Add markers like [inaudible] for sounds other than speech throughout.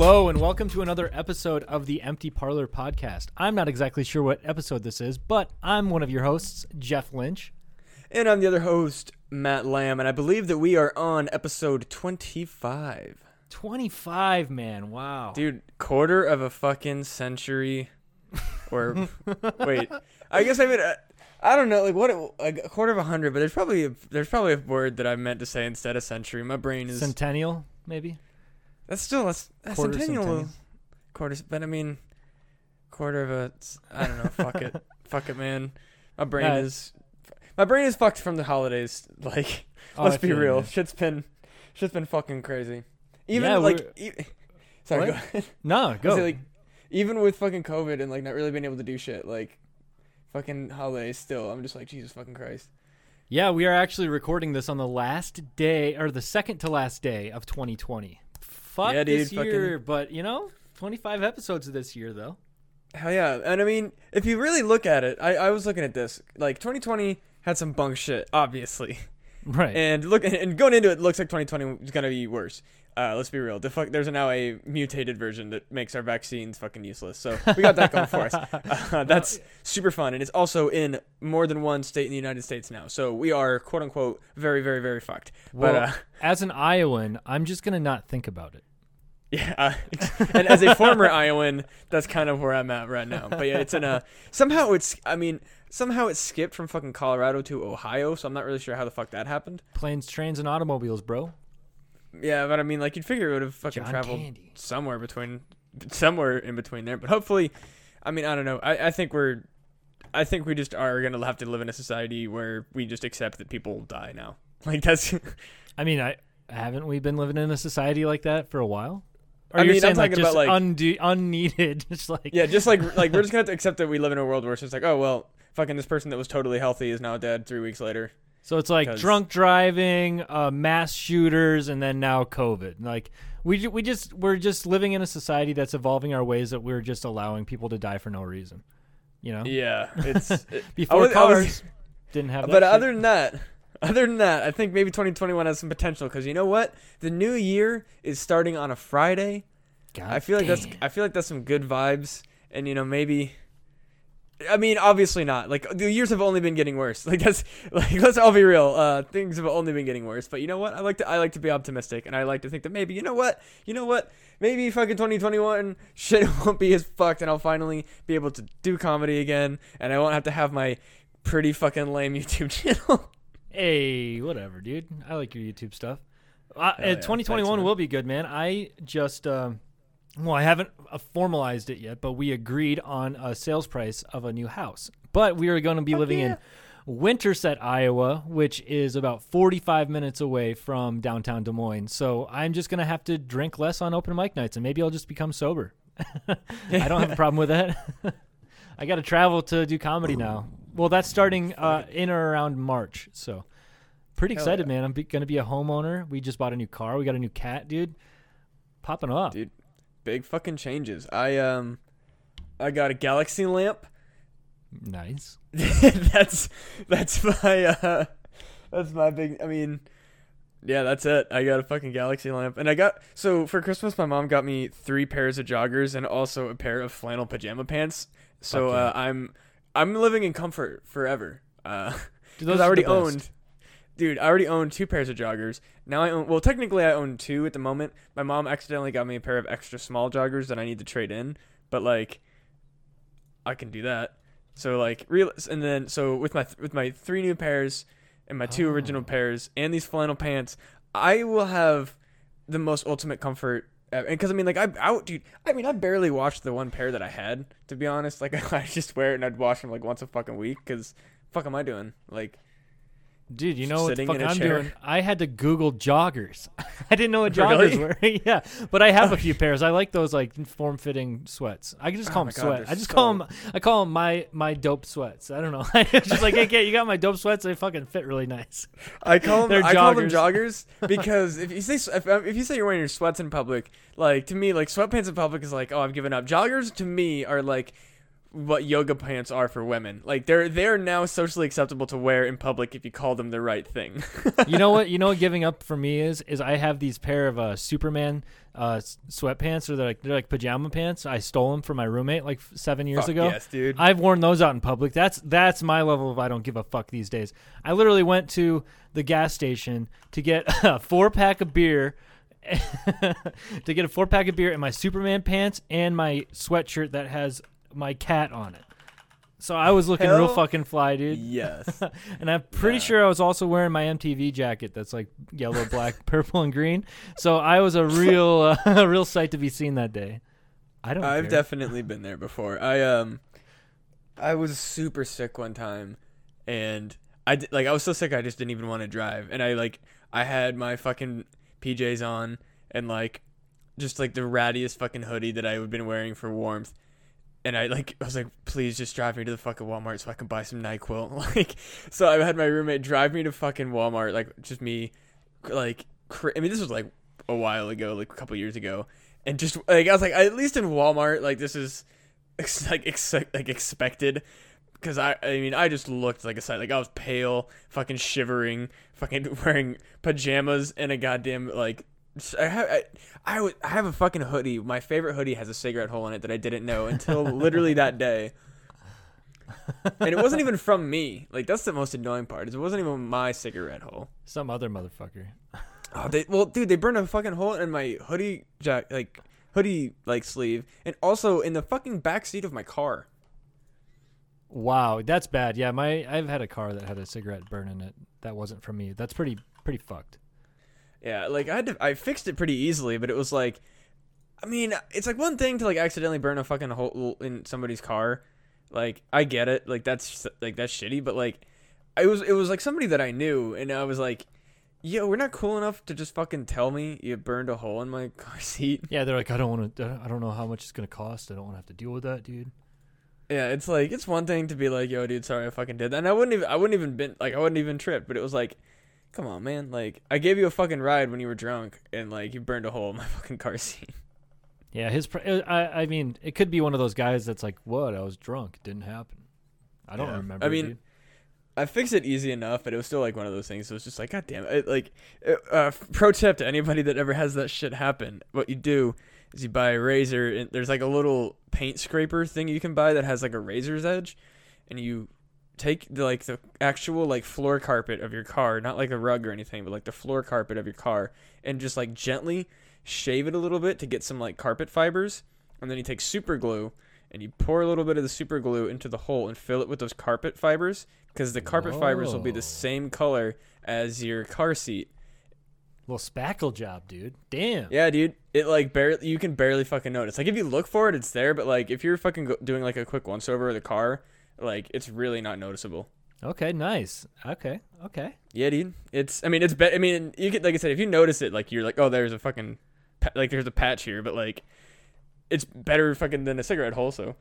Hello, and welcome to another episode of the Empty Parlor podcast. I'm not exactly sure what episode this is, but I'm one of your hosts, Jeff Lynch. And I'm the other host, Matt Lamb, and I believe that we are on episode 25. 25, man. Wow. Dude, quarter of a fucking century. Or, [laughs] wait, I guess I mean, uh, I don't know, like what, like a quarter of a hundred, but there's probably a, there's probably a word that I meant to say instead of century. My brain is Centennial, maybe? That's still that's, that's Quarter centennial, centennial. quarter, but I mean, quarter of a, I don't know, fuck it, [laughs] fuck it, man. My brain Uh, is, my brain is fucked from the holidays. [laughs] Like, Oh, let's I be real, shit's been, shit's been fucking crazy. Even Yeah, like, e- sorry, go ahead. [laughs] No, go. say, like, even with fucking COVID and like not really being able to do shit, like, fucking holidays. Still, I'm just like Jesus fucking Christ. yeah, we are actually recording this on the last day, or the second to last day of 2020. Fuck Yeah, dude, this year, but you know, 25 episodes of this year, though. Hell yeah, and I mean, if you really look at it, I, I was looking at this. Like, 2020 had some bunk shit, obviously, [laughs] Right. and look and going into it, looks like 2020 is gonna be worse. Uh, let's be real. The fuck, there's now a mutated version that makes our vaccines fucking useless. So we got that going for us. [laughs] Uh, that's super fun, and it's also in more than one state in the United States now. So we are quote unquote very, very, very fucked. well, but uh, as an Iowan, I'm just going to not think about it. Yeah, uh, [laughs] and as a former Iowan, that's kind of where I'm at right now. But yeah, it's in a somehow it's I mean somehow it skipped from fucking Colorado to Ohio, so I'm not really sure how the fuck that happened. Planes, trains, and automobiles, bro. Yeah, but I mean like you'd figure it would have fucking John traveled Candy. somewhere between somewhere in between there. But hopefully, I mean I don't know. I, I think we're I think we just are gonna have to live in a society where we just accept that people die now. [laughs] Like that's I mean, I haven't we been living in a society like that for a while? Or I mean, I'm saying like talking just about, like- unde- unneeded, [laughs] just like yeah, just like like we're just [laughs] gonna have to accept that we live in a world where it's just like oh well. Fucking this person that was totally healthy is now dead three weeks later. So it's like 'Cause- drunk driving, uh, mass shooters, and then now COVID. Like we we just we're just living in a society that's evolving our ways that we're just allowing people to die for no reason. You know, Yeah, it's [laughs] it- before was- I was- cars didn't have. That but shit. other than that, other than that, I think maybe 2021 has some potential because you know what? The new year is starting on a Friday. God I feel like that's I feel like that's some good vibes, and you know maybe. I mean, obviously not. Like the years have only been getting worse. [laughs] Like that's like let's all be real. Uh, things have only been getting worse. But you know what? I like to I like to be optimistic, and I like to think that maybe you know what? You know what? Maybe fucking 2021 [laughs] shit won't be as fucked, and I'll finally be able to do comedy again, and I won't have to have my pretty fucking lame YouTube [laughs] channel. Hey, whatever, dude. I like your YouTube stuff. Uh, yeah. 2021 Thanks, will be good, man. I just, um, well, I haven't uh, formalized it yet, but we agreed on a sales price of a new house. But we are going to be living in Winterset, Iowa, which is about 45 minutes away from downtown Des Moines. So I'm just going to have to drink less on open mic nights, and maybe I'll just become sober. [laughs] I don't have a problem with that. [laughs] I got to travel to do comedy [laughs] now. Well, that's starting uh, in or around March. So pretty Hell excited, yeah. man. I'm be- going to be a homeowner. We just bought a new car. We got a new cat, dude. Popping off. Dude. Big fucking changes. I um, I got a Galaxy lamp. Nice. [laughs] that's that's my uh, that's my big. I mean, yeah, that's it. I got a fucking Galaxy lamp, and I got so for Christmas, my mom got me three pairs of joggers and also a pair of flannel pajama pants. So yeah. uh, I'm I'm living in comfort forever. Uh, Dude, [laughs] those I already owned. Dude, I already owned two pairs of joggers. Now I own. Well, technically, I own two at the moment. My mom accidentally got me a pair of extra small joggers that I need to trade in, but like, I can do that. So like, real, and then so with my with my three new pairs and my two original Oh. pairs and these flannel pants, I will have the most ultimate comfort. Uh, because I mean, like I, I, dude, I mean, I barely washed the one pair that I had. To be honest, like [laughs] I just wear it and I'd wash them like once a fucking week. Because fuck am I doing? Like, Dude, you know what the fuck I'm chair. doing? I had to Google joggers. [laughs] I didn't know what joggers Really? were. [laughs] yeah, but I have a few [laughs] pairs. I like those like form-fitting sweats. I can just Oh call my them God, sweat. I just call them. I call them my my dope sweats. I don't know. it's just like, hey, kid, you got my dope sweats. They fucking fit really nice. I call them I call them joggers because if you say if, um, if you say you're wearing your sweats in public, like to me, like sweatpants in public is like, oh, I've given up. Joggers to me are like what yoga pants are for women. Like they're they're now socially acceptable to wear in public if you call them the right thing. you know what? You know what [laughs] giving up for me is is I have these pair of uh, Superman uh, sweatpants, or they're like they're like pajama pants. I stole them from my roommate like seven years Fuck ago. yes, dude. I've worn those out in public. That's that's my level of I don't give a fuck these days. I literally went to the gas station to get [laughs] a four pack of beer. [laughs] to get a four pack of beer and my Superman pants and my sweatshirt that has my cat on it. So I was looking real fucking fly, dude. yes. [laughs] And I'm pretty Yeah. sure I was also wearing my MTV jacket that's like yellow, black, [laughs] purple, and green. So I was a real, [laughs] uh, a real sight to be seen that day. I don't. I've care. definitely been there before. I um, I was super sick one time, and I like I was so sick I just didn't even want to drive, and I like I had my fucking PJs on and like just like the rattiest fucking hoodie that I had been wearing for warmth. And I like I was like, please just drive me to the fucking Walmart so I can buy some Nyquil. [laughs] Like, so I had my roommate drive me to fucking Walmart, like just me, like I mean this was like a while ago, like a couple years ago, and just like I was like at least in Walmart, like this is like ex- like expected. Because I, I mean, I just looked like a sight. Like I was pale, fucking shivering, fucking [laughs] wearing pajamas and a goddamn like. I have I, I, would- I have a fucking hoodie. My favorite hoodie has a cigarette hole in it that I didn't know until [laughs] literally that day. And it wasn't even from me. Like that's the most annoying part. Is it wasn't even my cigarette hole. some other motherfucker. Oh, they well, dude, they burned a fucking hole in my hoodie jack, like hoodie like sleeve, and also in the fucking back seat of my car. Wow, that's bad. Yeah, my I've had a car that had a cigarette burn in it. That wasn't from me. That's pretty pretty fucked. Yeah, like I had to, I fixed it pretty easily, but it was like, I mean, it's like one thing to like accidentally burn a fucking hole in somebody's car. Like I get it, like that's like that's shitty, but like, I was it was like somebody that I knew, and I was like, yo, we're not cool enough to just fucking tell me you burned a hole in my [laughs] car seat. Yeah, they're like, I don't want to. I don't know how much it's gonna cost. I don't want to have to deal with that, dude. Yeah, it's like it's one thing to be like, "Yo, dude, sorry, I fucking did that," and I wouldn't even, I wouldn't even been like, I wouldn't even trip, but it was like, come on, man, like I gave you a fucking ride when you were drunk, and like you burned a hole in my [laughs] fucking car seat. Yeah, his. pr- uh, I I mean, it could be one of those guys that's like, what? I was drunk. It didn't happen. I don't Yeah. remember. I mean, dude. I fixed it easy enough, but it was still like one of those things. So it was just like, God damn it! Like, uh, pro tip to anybody that ever has that shit happen: what you do is you buy a razor, and there's like a little paint scraper thing you can buy that has like a razor's edge, and you take the like the actual like floor carpet of your car, not like a rug or anything, but like the floor carpet of your car, and just like gently shave it a little bit to get some like carpet fibers, and then you take super glue and you pour a little bit of the super glue into the hole and fill it with those carpet fibers because the carpet fibers will be the same color as your car seat. little spackle job, dude. Damn. Yeah, dude. It like barely you can barely fucking notice. Like if you look for it, it's there, but like if you're fucking go- doing like a quick once over of the car, like it's really not noticeable. Okay. Nice. Okay. Okay. Yeah, dude. It's I mean it's be- I mean you could like I said if you notice it like you're like oh there's a fucking like there's a patch here, but like it's better fucking than a cigarette hole. So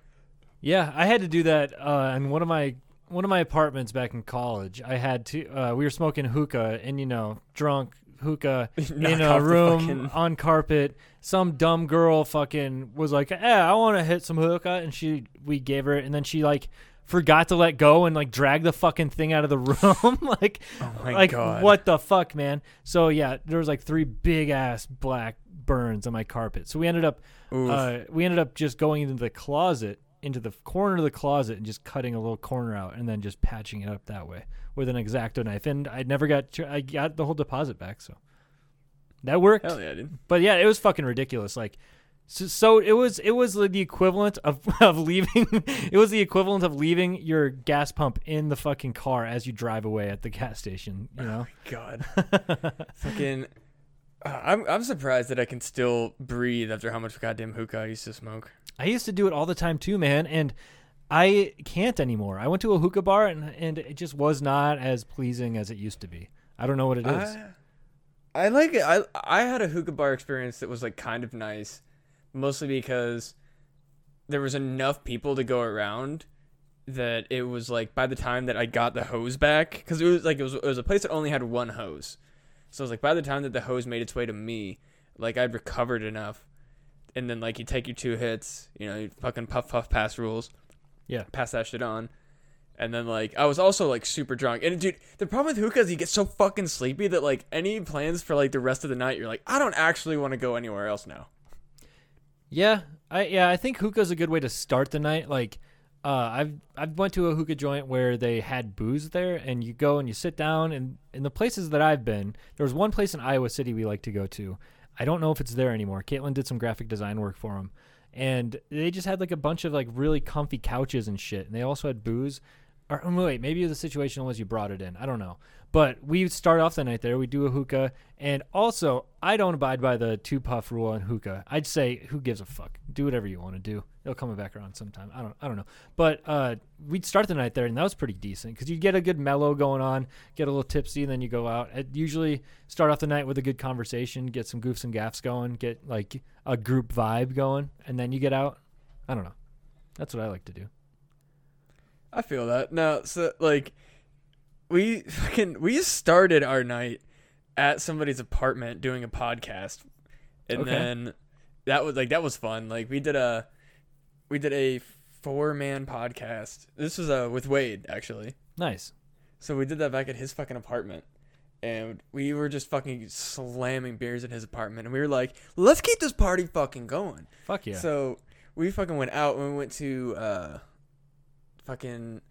Yeah, I had to do that uh, in one of my one of my apartments back in college. I had to. Uh, we were smoking hookah, and you know, drunk hookah [laughs] in a room fucking- [laughs] on carpet. Some dumb girl fucking was like, "Yeah, I want to hit some hookah," and she we gave her, it, and then she like forgot to let go and like drag the fucking thing out of the [laughs] room. [laughs] like, Oh my like God. what the fuck, man? So yeah, there was like three big ass black burns on my carpet. So we ended up uh, we ended up just going into the closet, into the corner of the closet, and just cutting a little corner out, and then just patching it up that way with an exacto knife. And I never got, I got the whole deposit back, so that worked. hell yeah, dude. But yeah, it was fucking ridiculous. Like, so, so it was, it was the equivalent of [laughs] of leaving. [laughs] it was the equivalent of leaving your gas pump in the fucking car as you drive away at the gas station. You know. God, [laughs] fucking. Uh, I'm I'm surprised that I can still breathe after how much goddamn hookah I used to smoke. I used to do it all the time too, man, and I can't anymore. I went to a hookah bar and and it just was not as pleasing as it used to be. I don't know what it is. I, I like it. I I had a hookah bar experience that was like kind of nice, mostly because there was enough people to go around that it was like by the time that I got the hose back because it was like it was it was a place that only had one hose, so it was like by the time that the hose made its way to me, like I'd recovered enough, and then like you take your two hits, you know, you fucking puff puff pass rules, Yeah. Pass that shit on. And then like I was also like super drunk. And dude, the problem with hookah is you get so fucking sleepy that like any plans for like the rest of the night, you're like, I don't actually want to go anywhere else now. Yeah, I yeah, I think hookah's a good way to start the night. Like, uh, I've I've went to a hookah joint where they had booze there, and you go and you sit down, and in the places that I've been, there was one place in Iowa City we like to go to. I don't know if it's there anymore. Caitlin did some graphic design work for them, and they just had like a bunch of like really comfy couches and shit, and they also had booze. Or oh, wait, maybe the situation was you brought it in. I don't know. But we start off the night there. We do a hookah, and also I don't abide by the two puff rule on hookah. I'd say who gives a fuck? Do whatever you want to do. It'll come back around sometime. I don't. I don't know. But uh, we'd start the night there, and that was pretty decent because you get a good mellow going on, get a little tipsy, and then you go out. I'd usually start off the night with a good conversation, get some goofs and gaffs going, get like a group vibe going, and then you get out. I don't know. That's what I like to do. I feel that. now. so like we fucking we started our night at somebody's apartment doing a podcast. And Okay. then that was like that was fun. Like we did a we did a four man podcast. This was uh with Wade actually. Nice. So we did that back at his fucking apartment. And we were just fucking slamming beers in his apartment and we were like, let's keep this party fucking going. Fuck yeah. So we fucking went out and we went to uh fucking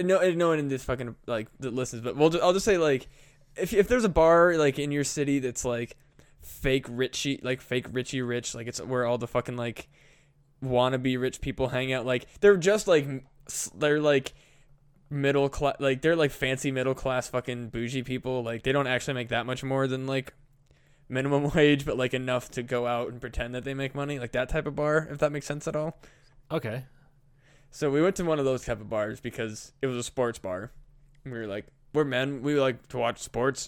no no one in this fucking like that listens, but we'll just, I'll just say like if if there's a bar like in your city that's like fake Richie, like fake Richie rich like it's where all the fucking like wannabe rich people hang out like they're just like they're like middle class like they're like fancy middle class fucking bougie people like they don't actually make that much more than like minimum [laughs] wage but like enough to go out and pretend that they make money like that type of bar if that makes sense at all okay. So we went to one of those type of bars because it was a sports bar. And we were like we're men. We like to watch sports.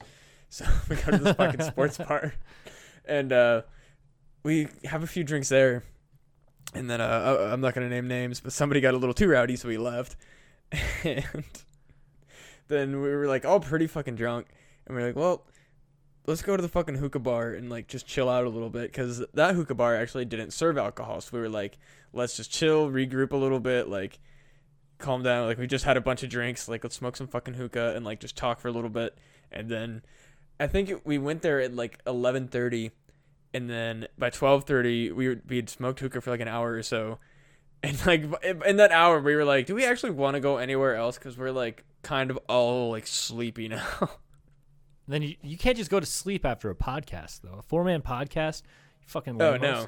So [laughs] we go to this fucking sports [laughs] bar. And uh we have a few drinks there. And then uh I- i'm not gonna name names but somebody got a little too rowdy so we left. [laughs] And then we were like all pretty fucking drunk. And we are like well let's go to the fucking hookah bar and like just chill out a little bit because that hookah bar actually didn't serve alcohol. So we were like let's just chill regroup a little bit like calm down. Like we just had a bunch of drinks like let's smoke some fucking hookah and like just talk for a little bit. And then i think it, we went there at like 11.30 and then by 12.30 we were, we had smoked hookah for like an hour or so. And like in that hour we were like do we actually want to go anywhere else? Because we're like kind of all like sleepy [laughs] now Then you, you can't just go to sleep after a podcast though. A four man podcast. You fucking. Oh no.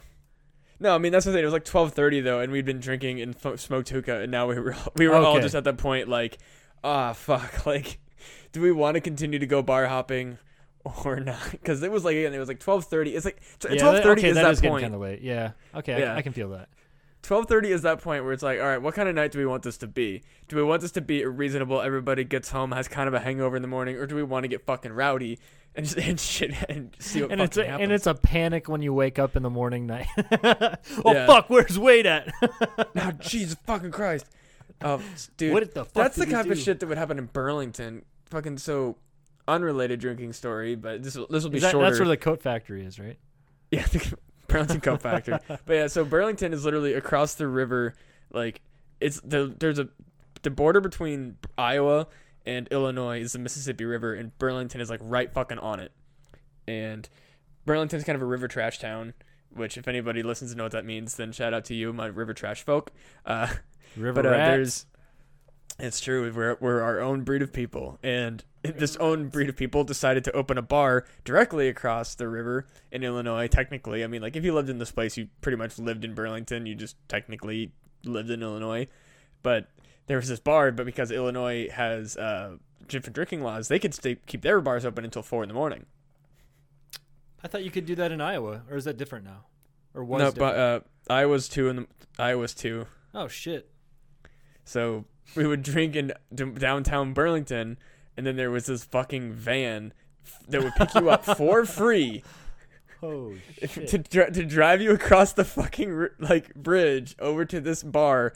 No, I mean that's the thing. It was like twelve thirty though, and we'd been drinking and fo- smoked hookah, and now we were we were all just at that point like, ah, fuck. [laughs] Like, do we want to continue to go bar hopping or not? Because it was like again, it was like twelve thirty. It's like Yeah, twelve that- okay, is that that, is point. kind of late. Yeah. Okay, I- Yeah. I, can feel that. Twelve thirty is that point where it's like, all right, what kind of night do we want this to be? Do we want this to be reasonable? Everybody gets home, has kind of a hangover in the morning, or do we want to get fucking rowdy and just [laughs] and shit and see what And it's a, happens? and it's a panic when you wake up in the morning night. [laughs] oh Yeah. fuck, where's Wade at? [laughs] now, Jesus fucking Christ. Oh, dude. what the fuck? That's the kind of shit that would happen in Burlington. Fucking so unrelated drinking story, but this will this will be that- shorter. that's where the coat factory is, right? yeah, the [laughs] Burlington Coat Factory. but yeah, so Burlington is literally across the river. Like it's the there's a the border between Iowa and Illinois is the Mississippi River, and Burlington is like right fucking on it. And Burlington's kind of a river trash town. Which, if anybody listens to know what that means, then shout out to you, my river trash folk. Uh, River but uh, there's it's true we're, we're our own breed of people and [laughs] this own breed of people decided to open a bar directly across the river in illinois technically i mean like if you lived in this place you pretty much lived in burlington you just technically lived in illinois but there was this bar but because illinois has uh, different drinking laws they could stay, keep their bars open until four in the morning I thought you could do that in Iowa, or is that different now? Or was no different? but uh, iowa's two and iowa's two oh shit. So we would drink in d- downtown Burlington, and then there was this fucking van that would pick you up for [laughs] free Oh [laughs] shit. to dri- to drive you across the fucking like bridge over to this bar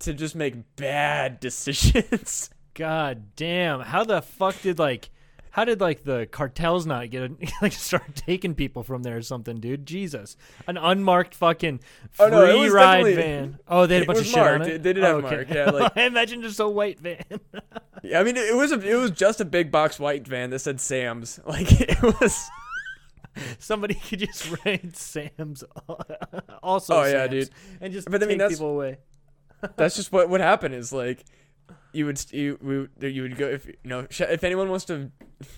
to just make bad [laughs] decisions. God damn. How the fuck did like How did like the cartels not get [laughs] like start taking people from there or something, dude? Jesus, an unmarked fucking free Oh, no, ride van. Oh, they had a bunch of shit marked. it. It- they did Oh, have marked, yeah, like- [laughs] I imagine just a white van. [laughs] Yeah, I mean, it was a, it was just a big box white van that said Sam's. Like it was. Somebody could just rent Sam's, also. Oh, yeah, dude. and just But I mean, take people away. That's just what would happen. Is like, you would you we, you would go if you know if anyone wants to.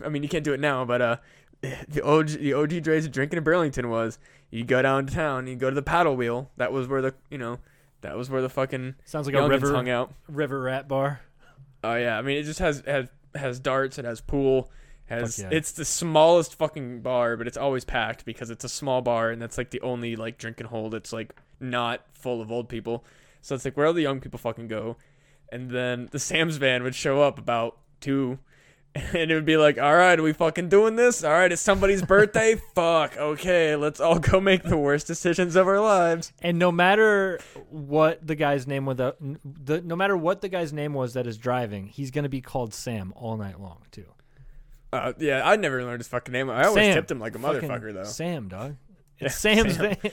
I mean, you can't do it now, but uh, [laughs] the OG the OG of drinking in Burlington was you go downtown, you go to the paddle wheel. That was where the you know. That was where the fucking Sounds like a river hung out. river rat bar. Oh yeah, I mean it just has has has darts, it has pool, has yeah. it's the smallest fucking bar, but it's always packed because it's a small bar and that's like the only like drinking hole that's like not full of old people. So it's like where all the young people fucking go. And then the Sam's van would show up about two [laughs] and it would be like, All right, are we fucking doing this? All right, it's somebody's birthday? [laughs] Fuck. Okay, let's all go make the worst decisions of our lives. And no matter what the guy's name was, the, the no matter what the guy's name was that is driving, he's gonna be called Sam all night long too. Uh, yeah, I never learned his fucking name. I always Sam. tipped him like a Fucking motherfucker though. Sam, dog. Yeah, [laughs] Sam's Sam. van.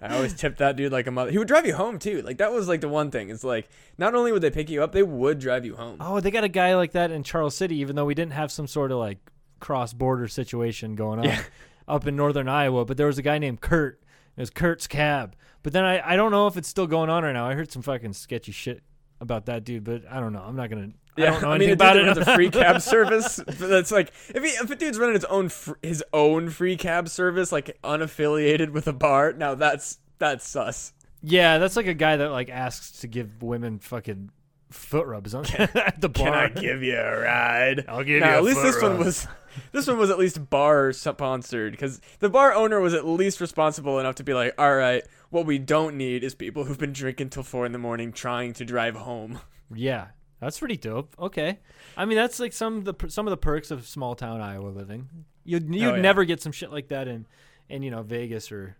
I always tipped that dude like a mother. He would drive you home too. Like that was like the one thing. It's like not only would they pick you up, they would drive you home. Oh, they got a guy like that in Charles City, even though we didn't have some sort of like cross border situation going on Yeah. [laughs] up in northern Iowa. But there was a guy named Kurt. It was Kurt's cab. But then I, I don't know if it's still going on right now. I heard some fucking sketchy shit about that dude, but I don't know. I'm not gonna. I don't know I anything mean, about it. With a free cab [laughs] service, that's like if he, if a dude's running his own fr- his own free cab service, like unaffiliated with a bar. Now that's that's sus. Yeah, that's like a guy that like asks to give women fucking foot rubs on [laughs] at the bar. Can I give you a ride? I'll give Nah, you a at least this one was this one was at least bar sponsored because the bar owner was at least responsible enough to be like, all right, what we don't need is people who've been drinking till four in the morning trying to drive home. Yeah, that's pretty dope. Okay, I mean that's like some of the some of the perks of small town Iowa living. You'd oh, you'd Oh, yeah. never get some shit like that in in you know Vegas or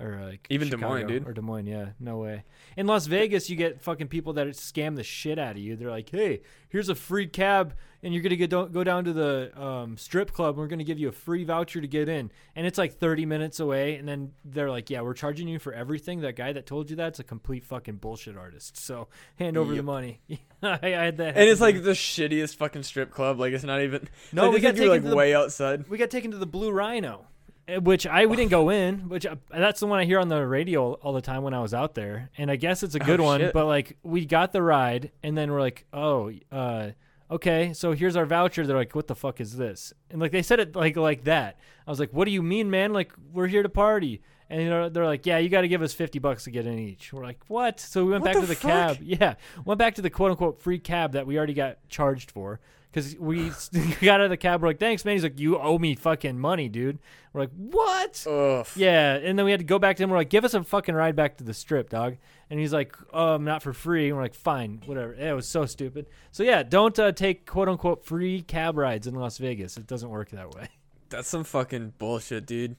or like Even Des Moines, dude. or Des Moines. Yeah, no way. In Las Vegas, you get fucking people that scam the shit out of you. They're like, hey, here's a free cab. And you're gonna get do- go down to the um, strip club. and We're gonna give you a free voucher to get in, and it's like 30 minutes away. And then they're like, "Yeah, we're charging you for everything." That guy that told you that's a complete fucking bullshit artist. So hand over the money. [laughs] I, I had that. And it's to like the shittiest fucking strip club. Like it's not even. No, like, we got taken like to the- way outside. we got taken to the Blue Rhino, eh, which I we didn't go in. Which uh, that's the one I hear on the radio all the time when I was out there, and I guess it's a good Oh, one. But like we got the ride, and then we're like, oh, uh, okay, so here's our voucher. They're like, what the fuck is this? And like they said it like like that. I was like, what do you mean, man? Like we're here to party. And you know, they're like, yeah, you got to give us fifty bucks to get in each. We're like, what? So we went What back the to the fuck? cab. [laughs] Yeah, went back to the quote unquote free cab that we already got charged for because we [sighs] [laughs] got out of the cab. We're like, thanks, man. He's like, you owe me fucking money, dude. We're like, what? Ugh. Yeah, and then we had to go back to him. We're like, give us a fucking ride back to the strip, dog. And he's like, um, not for free. And we're like, fine, whatever. It was so stupid. So yeah, don't uh, take quote unquote free cab rides in Las Vegas. It doesn't work that way. That's some fucking bullshit, dude.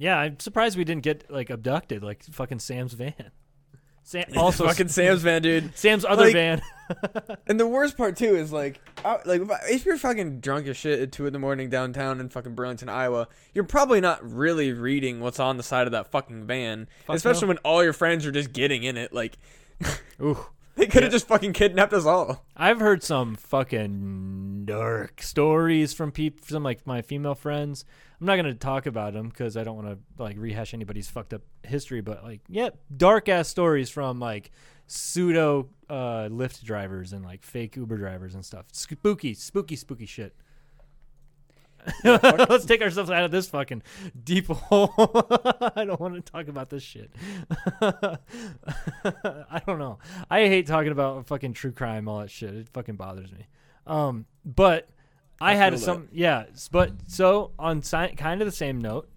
Yeah, I'm surprised we didn't get like abducted like fucking Sam's van. Sam, [laughs] also, fucking Sam's van, dude. Sam's other like- van. [laughs] And the worst part too is like, uh, like if, I- if you're fucking drunk as shit at two in the morning downtown in fucking Burlington, Iowa, you're probably not really reading what's on the side of that fucking van, Fuck especially no. when all your friends are just getting in it. Like Ooh. They could have Yeah. just fucking kidnapped us all. I've heard some fucking dark stories from people, from like my female friends. I'm not gonna talk about them because I don't want to like rehash anybody's fucked up history. But like, yeah, dark ass stories from like pseudo uh, Lyft drivers and like fake Uber drivers and stuff. Spooky, spooky, spooky shit. [laughs] Let's [laughs] take ourselves out of this fucking deep hole. [laughs] I don't want to talk about this shit. I don't know. I hate talking about fucking true crime, all that shit. It fucking bothers me. Um, but I, I had feel that. some, yeah. But so on si- kind of the same note,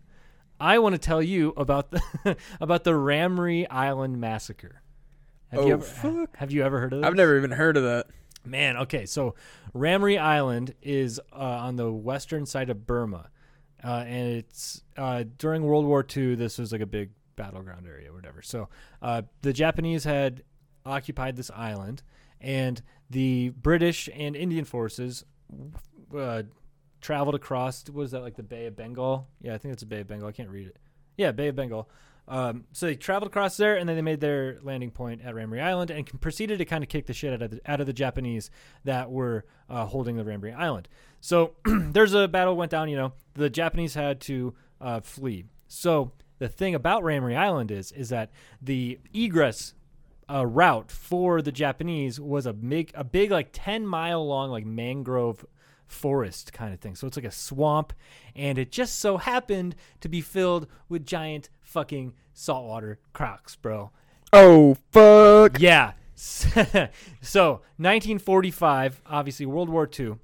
I want to tell you about the about the Ramree Island massacre. Have Oh, you ever fuck. have you ever heard of this? I've never even heard of that. Man, okay, so Ramree Island is uh, on the western side of Burma, uh, and it's uh, during World War II. This was like a big battleground area, or whatever. So uh, the Japanese had occupied this island, and the British and Indian forces uh, traveled across. What is that like the Bay of Bengal? Yeah, I think it's the Bay of Bengal. I can't read it. Yeah, Bay of Bengal. Um, so they traveled across there, and then they made their landing point at Ramree Island, and proceeded to kind of kick the shit out of the, out of the Japanese that were uh, holding the Ramree Island. So [clears throat] there's a battle went down. You know, the Japanese had to uh, flee. So the thing about Ramree Island is is that the egress uh, route for the Japanese was a big a big like 10 mile long like mangrove forest kind of thing. So it's like a swamp and it just so happened to be filled with giant fucking saltwater crocs, bro. Oh fuck. Yeah. [laughs] so 1945, obviously World War II.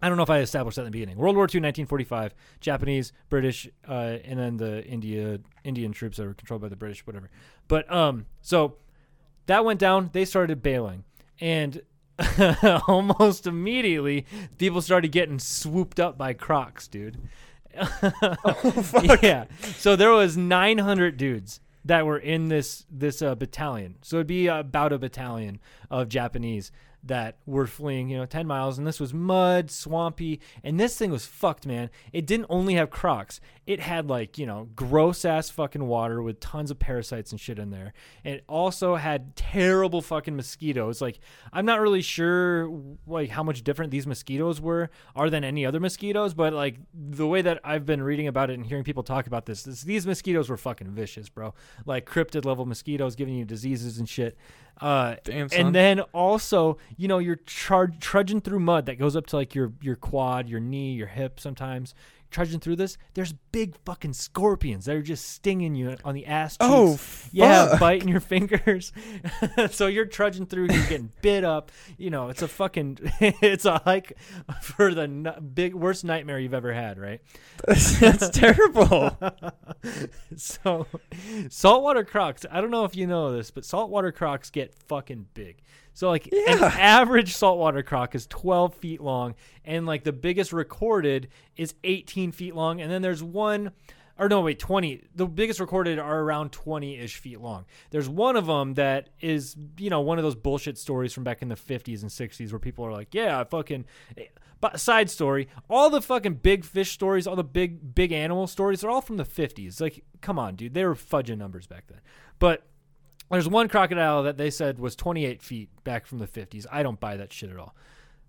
I don't know if I established that in the beginning. World War II, 1945, Japanese, British, uh, and then the India Indian troops that were controlled by the British, whatever. But um, so that went down. They started bailing, and [laughs] almost immediately, people started getting swooped up by Crocs, dude. [laughs] Yeah. So there was 900 dudes that were in this this uh, battalion. So it'd be about a battalion of Japanese that were fleeing, you know, 10 miles and this was mud, swampy, and this thing was fucked, man. It didn't only have crocs. It had like, you know, gross ass fucking water with tons of parasites and shit in there. It also had terrible fucking mosquitoes. Like I'm not really sure like how much different these mosquitoes were are than any other mosquitoes, but like the way that I've been reading about it and hearing people talk about this, this these mosquitoes were fucking vicious, bro. Like cryptid level mosquitoes giving you diseases and shit. Uh, Damn, son. and then also, you know, you're char- trudging through mud that goes up to like your your quad, your knee, your hip. Sometimes trudging through this, there's big fucking scorpions that are just stinging you on the ass. Cheeks. Oh, yeah, biting your [laughs] fingers. [laughs] so you're trudging through, you're getting bit up. You know, it's a fucking, [laughs] it's a hike for the n- big worst nightmare you've ever had, right? That's terrible. so saltwater crocs i don't know if you know this but saltwater crocs get fucking big so like an [laughs] average saltwater croc is 12 feet long and like the biggest recorded is 18 feet long and then there's one or no wait 20 the biggest recorded are around 20-ish feet long there's one of them that is you know one of those bullshit stories from back in the 50s and 60s where people are like yeah I fucking eh, but side story, all the fucking big fish stories, all the big big animal stories, they're all from the 50s. Like, come on, dude, they were fudging numbers back then. But there's one crocodile that they said was 28 feet back from the 50s. I don't buy that shit at all.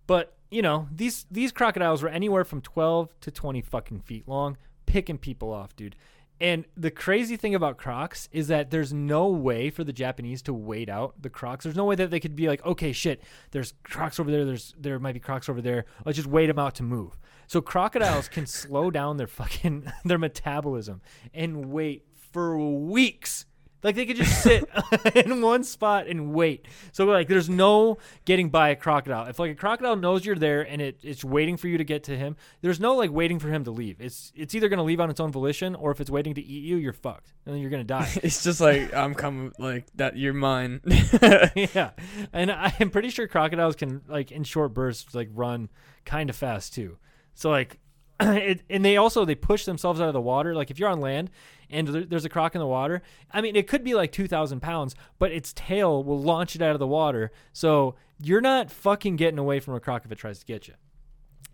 But you know, these these crocodiles were anywhere from 12 to 20 fucking feet long, picking people off, dude. And the crazy thing about Crocs is that there's no way for the Japanese to wait out the Crocs. There's no way that they could be like, okay, shit, there's Crocs over there. There's there might be Crocs over there. Let's just wait them out to move. So crocodiles can [laughs] slow down their fucking [laughs] their metabolism and wait for weeks. Like they could just sit [laughs] [laughs] in one spot and wait. So like there's no getting by a crocodile. If like a crocodile knows you're there and it, it's waiting for you to get to him, there's no like waiting for him to leave. It's it's either gonna leave on its own volition or if it's waiting to eat you, you're fucked. And then you're gonna die. [laughs] it's just like I'm coming, like that. You're mine. yeah. And I'm pretty sure crocodiles can like in short bursts like run kind of fast too. So like [clears throat] it, and they also they push themselves out of the water. Like if you're on land and there, there's a croc in the water, I mean it could be like two thousand pounds, but its tail will launch it out of the water. So you're not fucking getting away from a croc if it tries to get you.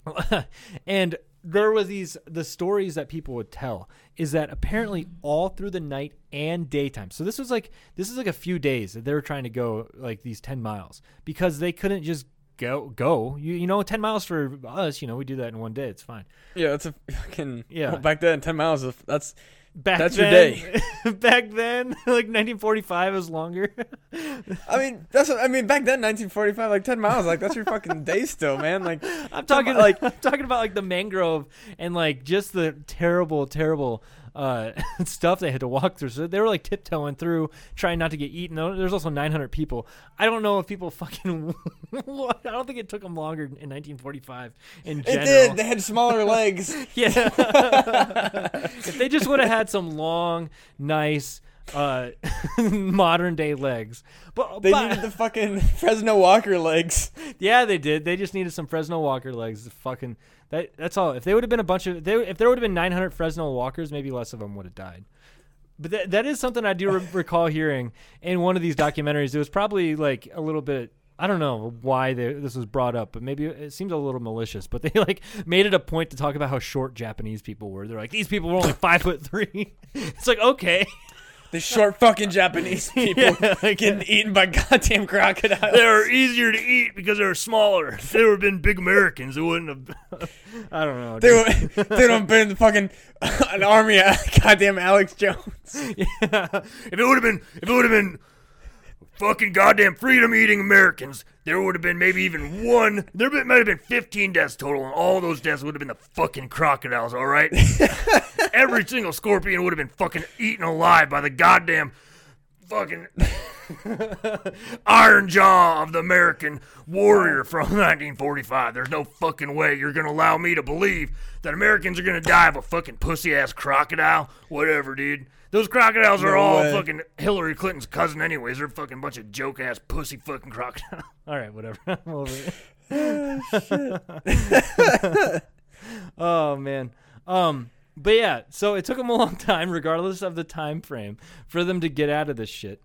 [laughs] and there was these the stories that people would tell is that apparently all through the night and daytime. So this was like this is like a few days that they were trying to go like these 10 miles because they couldn't just go go. You you know 10 miles for us, you know, we do that in one day. It's fine. yeah, that's a fucking. Yeah. well, back then, ten miles. Of, that's Back That's your day [laughs] back then, [laughs] like 1945 was longer. [laughs] I mean, that's what, I mean. Back then, 1945, like 10 miles, like that's your fucking day still, man. Like, I'm talking like- like I'm talking about like the mangrove and like just the terrible, terrible uh, [laughs] stuff they had to walk through. So they were like tiptoeing through, trying not to get eaten. There's also 900 people. I don't know if people [laughs] fucking. I don't think it took them longer in 1945 in it general. did. They had smaller [laughs] legs. Yeah. if they just would have had some long, nice, uh, modern day legs, but, They but- needed the fucking Fresno Walker legs. yeah, they did. They just needed some Fresno Walker legs. Fucking that. That's all. If they would have been a bunch of, they, if there would have been 900 Fresno Walkers, maybe less of them would have died. But that, that is something I do re- [laughs] recall hearing in one of these documentaries. It was probably like a little bit I don't know why they, this was brought up, but maybe it seems a little malicious. But they [laughs] like made it a point to talk about how short Japanese people were. They're like, these people were only [laughs] five foot three. It's like okay, The short fucking Japanese [laughs] people Yeah, like- getting eaten by goddamn crocodiles. they were easier to eat because they were smaller. If they would have been big Americans, they wouldn't have. [laughs] I don't know. They would, [laughs] they don't been fucking an army of goddamn Alex Jones. Yeah. If it would have been, if it would have been fucking goddamn freedom eating Americans, there would have been maybe even one. There might have been 15 deaths total, and all those deaths would have been the fucking crocodiles, all right? [laughs] Every single scorpion would have been fucking eaten alive by the goddamn fucking iron jaw of the American warrior from [laughs] 1945. There's no fucking way you're gonna allow me to believe that Americans are gonna die of a fucking pussy ass crocodile. Whatever, dude. Those crocodiles are No all way. fucking Hillary Clinton's cousin, anyways. They're a fucking bunch of joke ass pussy fucking crocodiles. [laughs] all right, whatever. [laughs] I'm over it. [laughs] oh man. Um. But yeah, so it took them a long time, regardless of the time frame, for them to get out of this shit.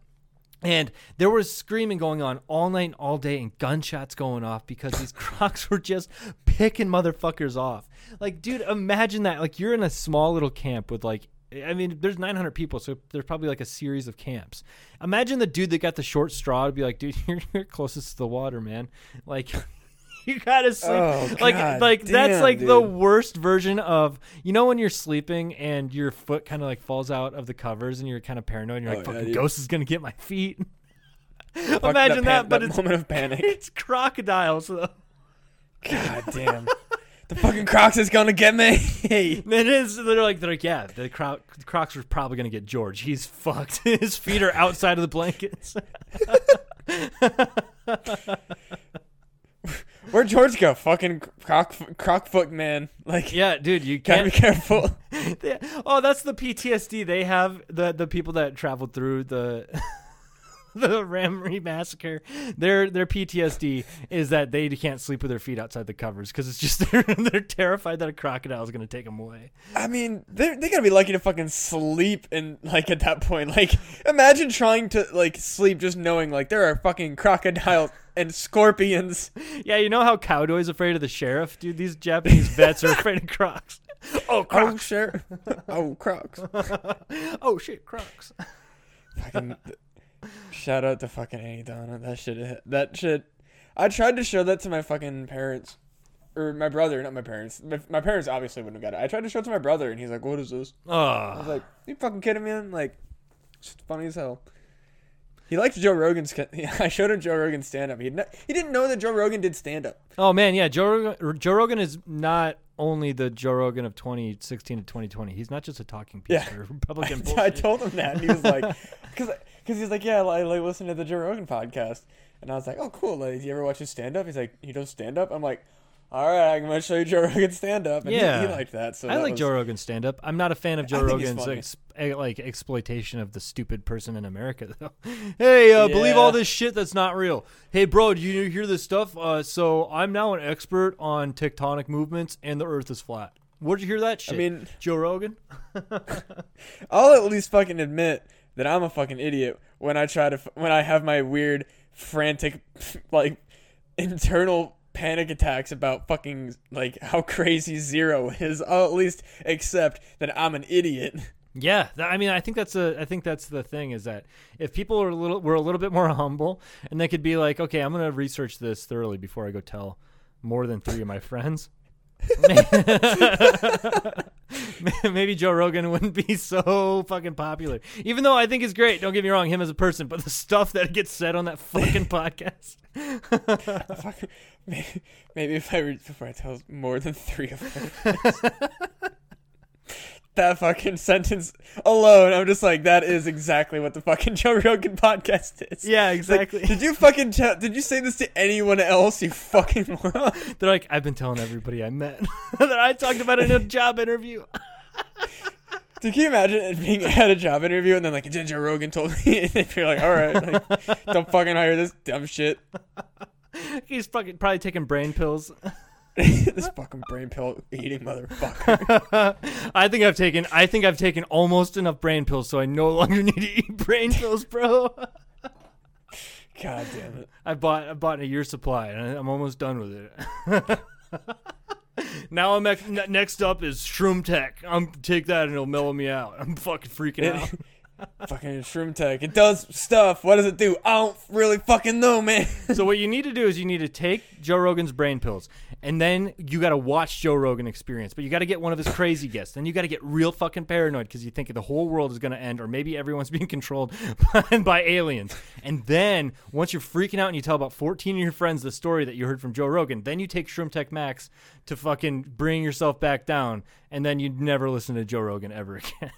And there was screaming going on all night and all day and gunshots going off because these [laughs] crocs were just picking motherfuckers off. Like, dude, imagine that. Like, you're in a small little camp with like, I mean, there's 900 people, so there's probably like a series of camps. Imagine the dude that got the short straw to be like, dude, [laughs] you're, you're closest to the water, man. Like, [laughs] [laughs] you gotta sleep. Oh, like, God like that's damn, like the worst version of you know when you're sleeping and your foot kind of like falls out of the covers and you're kind of paranoid and you're oh, like, Oh, fucking dude. ghost is gonna get my feet. [laughs] Imagine that, pan- but it's a moment of [laughs] panic. it's crocodiles though. God damn. The fucking Crocs is gonna get me. It is. They're like, they're like, yeah. The, croc, the Crocs are probably gonna get George. He's fucked. His feet are outside of the blankets. Where'd George go? Fucking croc, croc foot man. [laughs] Like, yeah, dude, you gotta be careful. [laughs] Yeah. Oh, that's the PTSD they have. The the people that traveled through the [laughs] the Ramree massacre. Their their PTSD is that they can't sleep with their feet outside the covers because it's just [laughs] they're, they're terrified that a crocodile is gonna take them away. I mean, they they gotta be lucky to fucking sleep and like at that point. [laughs] Like, imagine trying to like sleep just knowing like there are fucking crocodiles and scorpions. Yeah, you know how Cowboy's afraid of the sheriff, dude. These Japanese vets are afraid of crocs. Oh, Oh, crocs! sure. oh, crocs. Oh, shit, crocs. fucking shout out to fucking Aunty Donna. That shit. That shit. I tried to show that to my fucking parents, or my brother, not my parents. My, my parents obviously wouldn't have got it. I tried to show it to my brother, and he's like, "What is this?" Ah. I was Oh, like, "You fucking kidding me?" man?" Like, it's funny as hell. He liked Joe Rogan's. [laughs] I showed him Joe Rogan's stand up. He didn't, he didn't know that Joe Rogan did stand up. oh man, yeah. Joe Rogan, Joe Rogan is not only the Joe Rogan of 2016 to 2020. He's not just a talking piece Yeah. Republican [laughs] I bullshit. told him that, and he was like, [laughs] "Because he's like, yeah, I like listen to the Joe Rogan podcast." And I was like, "Oh, cool. Like, do you ever watch his stand up?" He's like, "He does stand up." I'm like, "All right, I'm gonna show you Joe Rogan stand up." And he- Yeah. he, liked that. So I that like was- Joe Rogan's stand up. I'm not a fan of Joe I think he's Rogan's ex- eh, like exploitation of the stupid person in America [laughs] though. hey, uh, believe all this shit that's not real. Hey, bro, do you hear this stuff? Uh, so I'm now an expert on tectonic movements and the Earth is flat. Where'd you hear that shit? I mean, Joe Rogan. [laughs] [laughs] I'll at least fucking admit that I'm a fucking idiot when I try to f- when I have my weird, frantic, like internal panic attacks about fucking like how [laughs] crazy zero is. I'll [laughs] at least accept that I'm an idiot. [laughs] Yeah, I mean, I think that's a, I think that's the thing is that if people are a little, were a little bit more humble, and they could be like, okay, I'm gonna research this thoroughly before I go tell more than three of my friends. [laughs] Maybe Joe Rogan wouldn't be so fucking popular, even though I think he's great. Don't get me wrong, him as a person, but the stuff that gets said on that fucking [laughs] podcast. Maybe, maybe if I read before I tell more than three of them. [laughs] that fucking [laughs] sentence alone, I'm just like, that is exactly what the fucking [laughs] Joe Rogan podcast is. yeah, It's like, exactly. did you fucking tell? Did you say this to anyone else? You fucking [laughs] moron. They're like, I've been telling everybody I met that I talked about in a job interview. Dude, can you imagine it being at a job interview and then like Joe Rogan told me, and you're like, all right, like, don't fucking hire this dumb shit, He's fucking probably taking brain pills. [laughs] this fucking brain pill eating motherfucker. [laughs] I think I've taken I think I've taken almost enough brain pills so I no longer [laughs] need to eat brain pills, bro. God damn it. I bought I bought a year supply and I'm almost done with it. now I'm ex- next up is Shroom Tech. I'm take that and it'll mellow me out. I'm fucking freaking out. Fucking Shroom Tech. It does stuff. What does it do? I don't really fucking know, man. [laughs] so what you need to do is you need to take Joe Rogan's brain pills, and then you got to watch Joe Rogan experience. But you got to get one of his crazy guests. Then you got to get real fucking paranoid because you think the whole world is going to end, or maybe everyone's [laughs] being controlled by, [laughs] by aliens. And then once you're freaking out and you tell about 14 of your friends the story that you heard from Joe Rogan, then you take Shroom Tech Max to fucking bring yourself back down, and then you never listen to Joe Rogan ever again.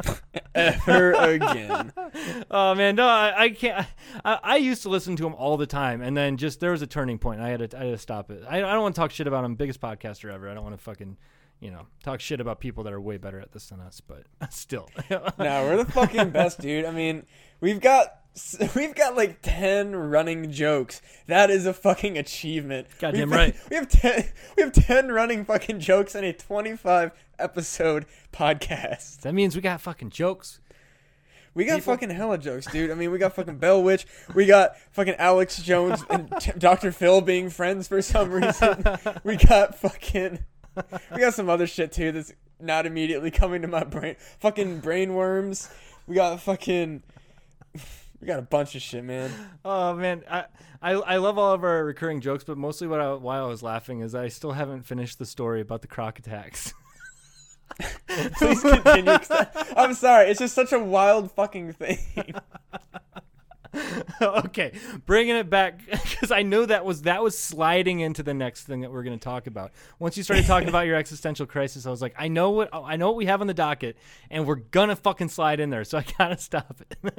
[laughs] Ever again. [laughs] oh man, no, I, I can't. I, I used to listen to him all the time, and then just there was a turning point. I had to, I had to stop it. I, I don't want to talk shit about him, biggest podcaster ever. I don't want to fucking, you know, talk shit about people that are way better at this than us. But [laughs] still, no, we're the fucking best, dude. I mean, we've got we've got like 10 running jokes. That is a fucking achievement. Goddamn We've- right. We have 10 we have 10 running fucking jokes in a 25 episode podcast. that means we got fucking jokes. We got People- fucking hella jokes, dude. I mean, we got fucking Bell Witch. We got fucking Alex Jones and T- Dr. Phil being friends for some reason. [laughs] We got fucking. We got some other shit too that's not immediately coming to my brain. Fucking brain worms. We got fucking. We got a bunch of shit, man. Oh man, I, I I love all of our recurring jokes, but mostly what I, why I was laughing is I still haven't finished the story about the croc attacks. [laughs] [laughs] Please continue. [laughs] I'm sorry. It's just such a wild fucking thing. [laughs] okay, bringing it back because I know that was that was sliding into the next thing that we're going to talk about. Once you started talking about your existential crisis, I was like, I know what I know what we have on the docket, and we're gonna fucking slide in there. So I gotta stop it.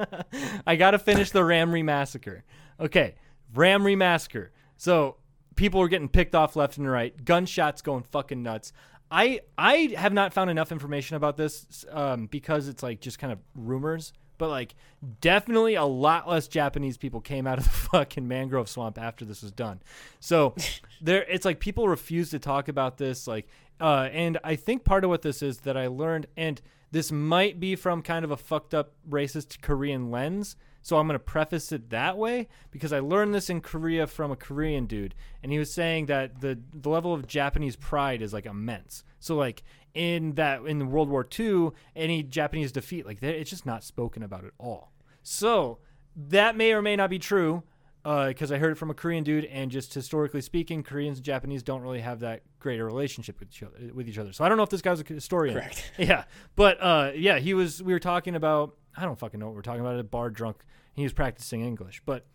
I gotta finish the Ramree massacre. Okay, Ramree massacre. So people were getting picked off left and right, gunshots going fucking nuts. I I have not found enough information about this um, because it's like just kind of rumors. But like, definitely a lot less Japanese people came out of the [laughs] fucking mangrove swamp after this was done. So [laughs] there, it's like people refuse to talk about this. Like, uh, and I think part of what this is that I learned, and this might be from kind of a fucked up racist Korean lens. So I'm going to preface it that way because I learned this in Korea from a Korean dude, and he was saying that the the level of Japanese pride is like immense. So like in that in World War II, any Japanese defeat, like it's just not spoken about at all. So that may or may not be true because I heard it from a Korean dude, and just historically speaking, Koreans and Japanese don't really have that great a relationship with each other. With each other. So I don't know if this guy's a historian. Correct. [laughs] Yeah, but uh, yeah, he was. We were talking about. I don't fucking know what we're talking about. At a bar drunk. He was practicing English, but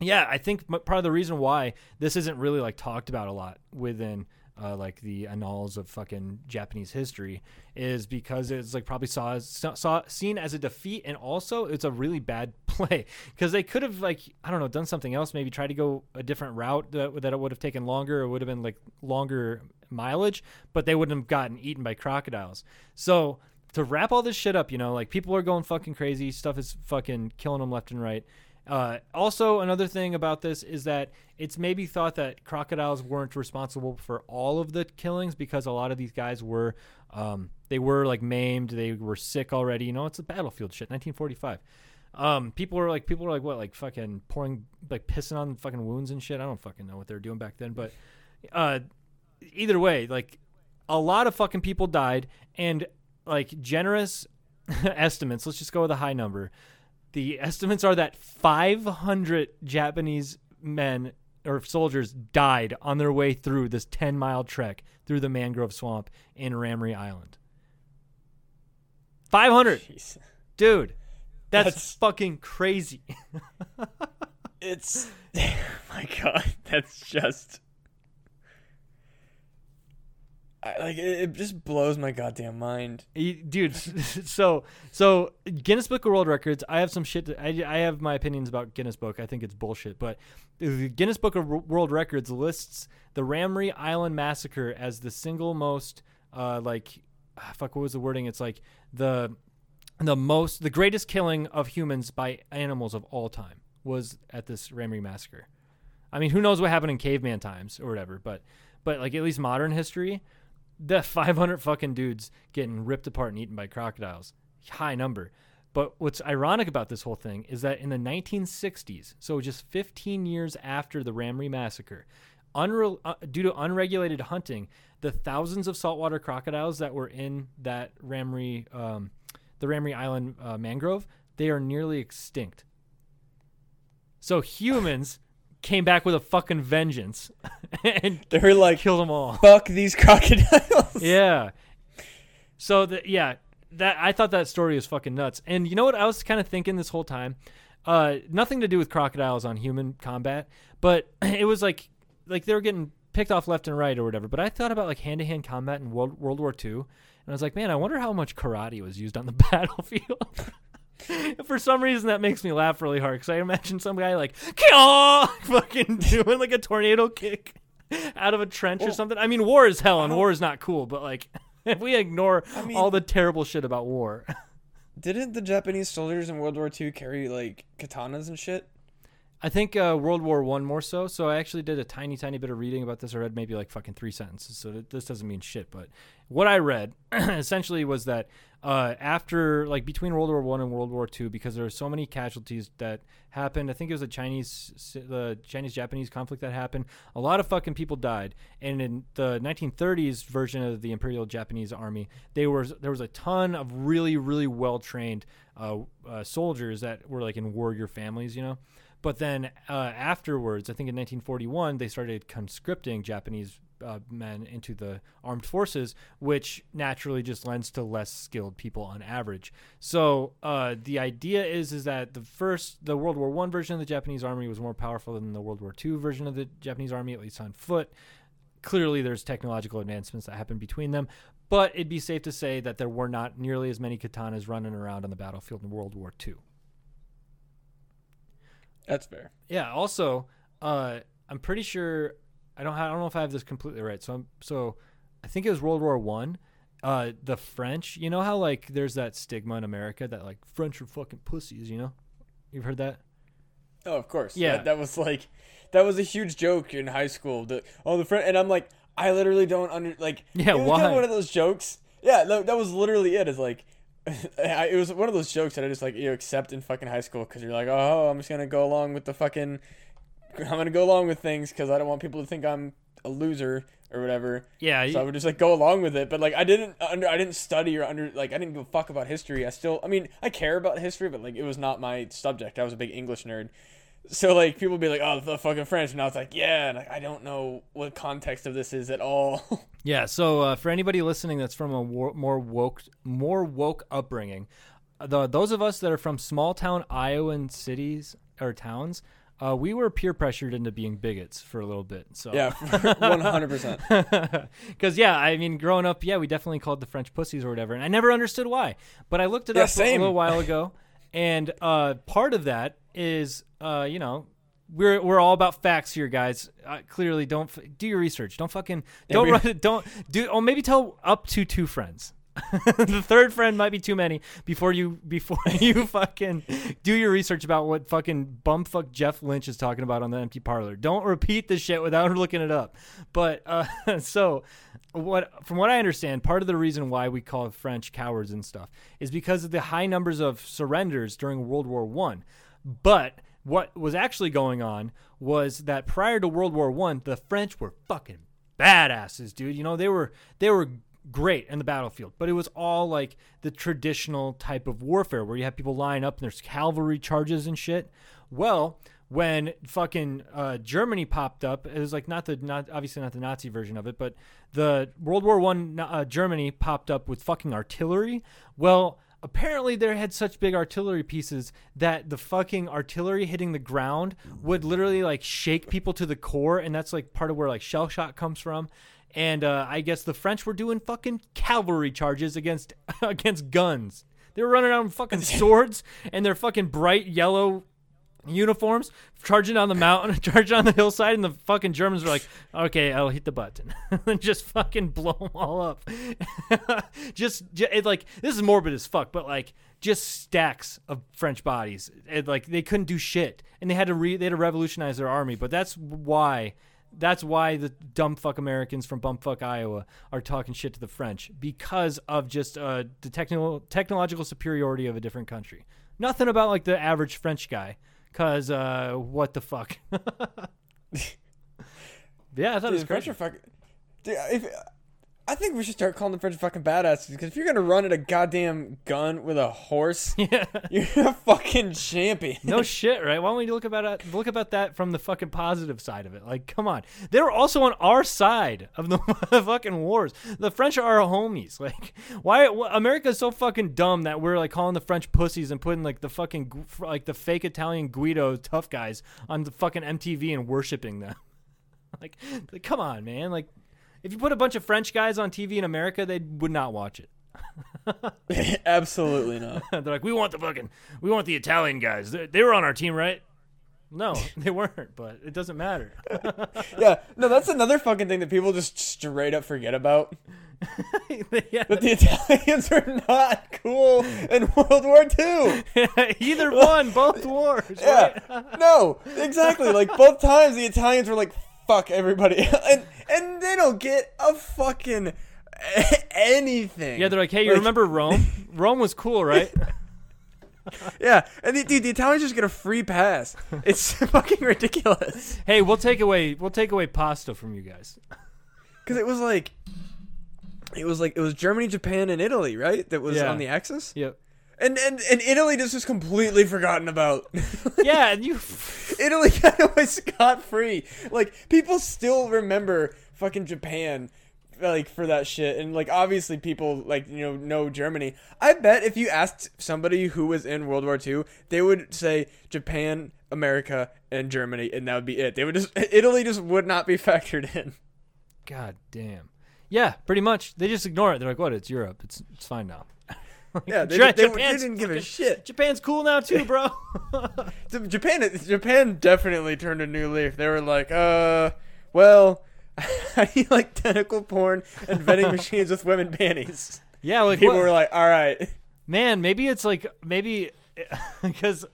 yeah, I think part of the reason why this isn't really like talked about a lot within uh, like the annals of fucking Japanese history is because it's like probably saw saw seen as a defeat, and also it's a really bad [laughs] play because they could have like I don't know done something else, maybe try to go a different route that, that it would have taken longer, it would have been like longer mileage, but they wouldn't have gotten eaten by crocodiles. So to wrap all this shit up, you know, like people are going fucking crazy. Stuff is fucking killing them left and right. Uh, also, another thing about this is that it's maybe thought that crocodiles weren't responsible for all of the killings because a lot of these guys were, um, they were like maimed, they were sick already. You know, it's a battlefield shit. 1945. Um, people were like, people were like, what, like fucking pouring, like pissing on fucking wounds and shit. I don't fucking know what they were doing back then, but, uh, either way, like a lot of fucking people died, and like generous [laughs] estimates. Let's just go with a high number. The estimates are that 500 Japanese men or soldiers died on their way through this 10 mile trek through the mangrove swamp in Ramree Island. 500, Jeez. dude. That's, That's- fucking crazy. [laughs] It's. [laughs] Oh my God. That's just. I, like, it, it just blows my goddamn mind. Dude [laughs] so so guinness book of world records i have some shit I, I have my opinions about guinness book. I think it's bullshit but the guinness book of Wo- world records lists the Ramree island massacre as the single most uh like ah, fuck what was the wording? It's like the the most the greatest killing of humans by animals of all time was at this Ramree massacre. I mean who knows what happened in caveman times or whatever but but like at least modern history the [laughs] 500 fucking dudes getting ripped apart and eaten by crocodiles high number But what's ironic about this whole thing is that in the 1960s, so just 15 years after the Ramree massacre, unre- uh, due to unregulated hunting, the thousands of saltwater crocodiles that were in that Ramree, um, the Ramree Island uh, mangrove, they are nearly extinct. So humans came back with a fucking vengeance [laughs] and They were like, killed them all. fuck these crocodiles. [laughs] Yeah. So the yeah, that I thought that story was fucking nuts. And you know what I was kind of thinking this whole time? Uh nothing to do with crocodiles on human combat, but [clears throat] it was like like they were getting picked off left and right or whatever. But I thought about like hand-to-hand combat in World World War II, and I was like, man, I wonder how much karate was used on the [laughs] battlefield. [laughs] For some reason, that makes me laugh really hard because I imagine some guy like [laughs] fucking doing like a tornado kick [laughs] out of a trench or something. I mean, war is hell and war is not cool, but like if we ignore I mean- all the terrible shit about war, Didn't the Japanese soldiers in World War II carry like katanas and shit? I think uh, World War One more so. So I actually did a tiny, tiny bit of reading about this. I read maybe like fucking three sentences. So th- this doesn't mean shit. But what I read [clears throat] essentially was that uh, after like between World War One and World War Two, because there were so many casualties that happened. I think it was the Chinese, the Chinese Japanese conflict that happened. A lot of fucking people died. And in the 1930s version of the Imperial Japanese Army, they were there was a ton of really, really well trained uh, uh, soldiers that were like in warrior families. You know. But then uh, afterwards, I think in 1941, they started conscripting Japanese uh, men into the armed forces, which naturally just lends to less skilled people on average. So uh, the idea is is that the first, the World War One version of the Japanese army was more powerful than the World War Two version of the Japanese army, at least on foot. Clearly, there's technological advancements that happened between them, but it'd be safe to say that there were not nearly as many katanas running around on the battlefield in World War Two. That's fair. Yeah. Also, uh, I'm pretty sure I don't. Ha- I don't know if I have this completely right. So, I'm, so I think it was World War One. Uh, the French. You know how like there's that stigma in America that like French are fucking pussies. You know, you've heard that. Oh, of course. Yeah. That, that was like, that was a huge joke in high school. The oh the friend and I'm like, I literally don't under like. Yeah, it was why? Kind of one of those jokes. Yeah, that, that was literally it. Is like. [laughs] I, it was one of those jokes that I just like you accept in fucking high school because you're like, oh, I'm just gonna go along with the fucking, I'm gonna go along with things because I don't want people to think I'm a loser or whatever. Yeah. So I would just like go along with it, but like I didn't under I didn't study or under like I didn't give a fuck about history. I still I mean I care about history, but like it was not my subject. I was a big English nerd. So like people would be like, "Oh, the fucking French," and I was like, "Yeah," and like, I don't know what context of this is at all. [laughs] Yeah. So uh, for anybody listening that's from a war- more woke, more woke upbringing, uh, the those of us that are from small town Iowan cities or towns, uh, we were peer pressured into being bigots for a little bit. So yeah, [laughs] one hundred percent. [laughs] Because yeah, I mean, growing up, yeah, we definitely called the French pussies or whatever, and I never understood why. But I looked it Yeah, up a little while ago, [laughs] and uh, part of that is, uh, you know, we're we're all about facts here, guys. Uh, clearly, don't f- do your research. Don't fucking don't run it. Don't do. Or maybe tell up to two friends. [laughs] the third friend might be too many before you before [laughs] you fucking do your research about what fucking bumfuck Jeff Lynch is talking about on the empty parlor. Don't repeat the shit without [laughs] looking it up. But uh, so what from what I understand, part of the reason why we call French cowards and stuff is because of the high numbers of surrenders during World War One. But what was actually going on was that prior to World War One, the French were fucking badasses, dude. You know, they were they were great in the battlefield, but it was all like the traditional type of warfare where you have people line up and there's cavalry charges and shit. Well, when fucking uh, Germany popped up, it was like not the not obviously not the Nazi version of it, but the World War One uh, Germany popped up with fucking artillery. Well, apparently they had such big artillery pieces that the fucking artillery hitting the ground would literally like shake people to the core, and that's like part of where like shell shock comes from. And uh, I guess the French were doing fucking cavalry charges against [laughs] against guns. They were running around with fucking [laughs] swords and their fucking bright yellow uniforms, charging on the mountain, [laughs] charging on the hillside, and the fucking Germans were like, "Okay, I'll hit the button," and just fucking blow them all up. just, ju- it, like this is morbid as fuck, but like just stacks of French bodies. It, like they couldn't do shit, and they had to re- they had to revolutionize their army. But that's why that's why the dumb fuck Americans from bumfuck Iowa are talking shit to the French because of just uh, the technical technological superiority of a different country. Nothing about like the average French guy, cause uh, what the fuck? [laughs] [laughs] yeah, I thought it was Dude, French are fucking. Dude, if, I think we should start calling the French fucking badasses because if you're gonna run at a goddamn gun with a horse, [laughs] Yeah. you're a fucking champion. No shit, right? Why don't we look about look about that from the fucking positive side of it? Like, come on, they were also on our side of the [laughs] fucking wars. The French are our homies. Like, why wh- America's so fucking dumb that we're like calling the French pussies and putting like the fucking like the fake Italian Guido tough guys on the fucking MTV and worshiping them. like, [laughs] like, come on, man. Like, if you put a bunch of French guys on TV in America, they would not watch it. [laughs] Absolutely not. [laughs] They're like, we want the fucking, we want the Italian guys. They, they were on our team, right? No, [laughs] they weren't, but it doesn't matter. yeah, no, that's another fucking thing that people just straight up forget about. Yeah. That the Italians were not cool in World War II. Either one, both wars. Yeah, right? no, exactly. Like both times, the Italians were like, "Fuck everybody," and and they don't get a fucking [laughs] anything. Yeah, they're like, hey, you Like- remember [laughs] Rome? Rome was cool, right? [laughs] Yeah, and the, dude, the Italians just get a free pass. It's fucking ridiculous. hey, we'll take away, we'll take away pasta from you guys. Because it was like, it was like it was Germany, Japan, and Italy, right? That was Yeah. on the Axis, Yep. And and and Italy just was completely forgotten about. [laughs] Yeah, and you. Italy got away scot free. Like people still remember fucking Japan, like for that shit, and like obviously people like you know know Germany. I bet if you asked somebody who was in World War II, they would say Japan, America, and Germany, and that would be it. They would just [laughs] Italy just would not be [laughs] factored in. God damn. Yeah, pretty much. They just ignore it. They're like, what? It's Europe. It's it's fine now. [laughs] Yeah, they, they, they didn't give a shit. Japan's cool now too, bro. [laughs] [laughs] Japan, Japan definitely turned a new leaf. They were like, uh, well, I do like tentacle porn and vending machines with women panties? yeah, like People what- were like, all right. Man, maybe it's like maybe because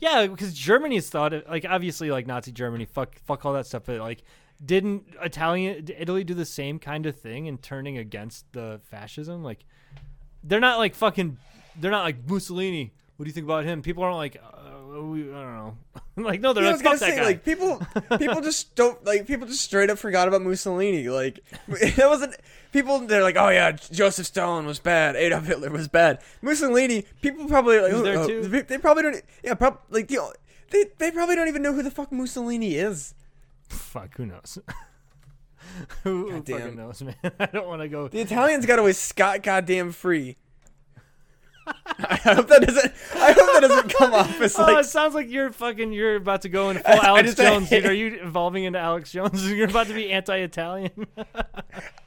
yeah, because Germany's thought it like obviously like Nazi Germany, fuck fuck all that stuff, but like didn't Italian Italy do the same kind of thing in turning against the fascism? Like they're not like fucking they're not like Mussolini. What do you think about him? People aren't like uh, we, I don't know. [laughs] like no, they're Yeah, like fuck that guy. like people, [laughs] people just don't like people just straight up forgot about Mussolini. Like [laughs] that wasn't people. They're like, oh yeah, Joseph Stalin was bad, Adolf Hitler was bad. Mussolini, people probably like there oh, too. They, they probably don't. Yeah, prob- like the they they probably don't even know who the fuck Mussolini is. fuck, who knows? [laughs] who, who Goddamn. fucking knows, man? [laughs] I don't want to go. The Italians got away scot goddamn free. I hope that doesn't. I hope that doesn't come [laughs] off as Oh, like. it sounds like you're fucking. You're about to go in full I Alex just- Jones, dude. Are you evolving into Alex Jones? You're about to be anti-Italian.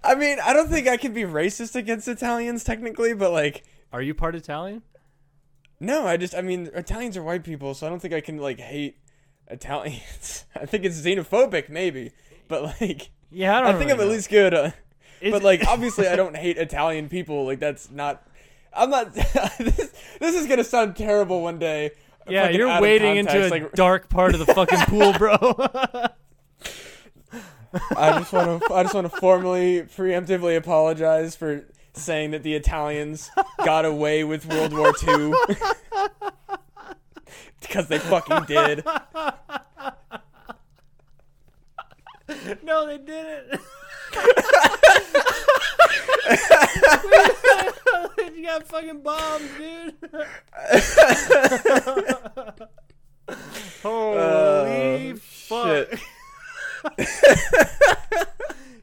I mean, I don't think I can be racist against Italians technically, but like, Are you part Italian? no, I just. I mean, Italians are white people, so I don't think I can like hate Italians. I think it's xenophobic, maybe, but like, Yeah, I don't. I, think really I'm at least good. Uh, but like, [laughs] obviously, I don't hate Italian people. Like, that's not. I'm not. [laughs] this, this is gonna sound terrible one day. yeah, you're wading into a like, dark part of the fucking pool, bro. [laughs] I just want to I just want to formally preemptively apologize for saying that the Italians got away with World War II because they fucking did. No, they didn't. [laughs] [laughs] you got fucking bombs, dude. [laughs] Holy Oh, fuck.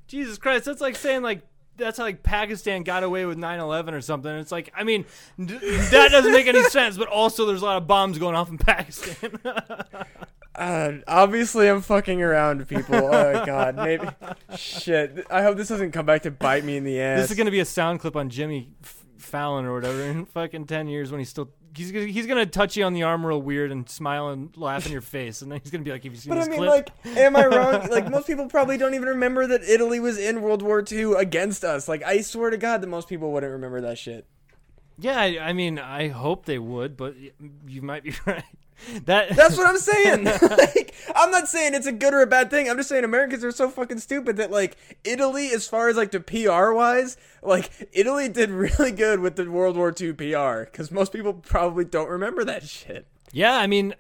Jesus Christ, that's like saying like that's how like Pakistan got away with 9/11 or something. It's like I mean d- that doesn't make any sense, but also there's a lot of bombs going off in Pakistan. Uh, obviously, I'm fucking around, people. Oh god, maybe. [laughs] Shit. I hope this doesn't come back to bite me in the ass. this is gonna be a sound clip on Jimmy F- Fallon or whatever in fucking 10 years when he's still. He's gonna, he's gonna touch you on the arm real weird and smile and laugh in your face, and then he's gonna be like, "Have you seen But I mean, clip?" like, am I wrong? [laughs] Like, most people probably don't even remember that Italy was in World War II against us. Like, I swear to God that most people wouldn't remember that shit. Yeah, I, I mean, I hope they would, but you might be [laughs] right. That That's what I'm saying. [laughs] like, I'm not saying it's a good or a bad thing. I'm just saying Americans are so fucking stupid that like Italy, as far as like the PR wise, like Italy did really good with the World War II PR because most people probably don't remember that shit. Yeah, I mean,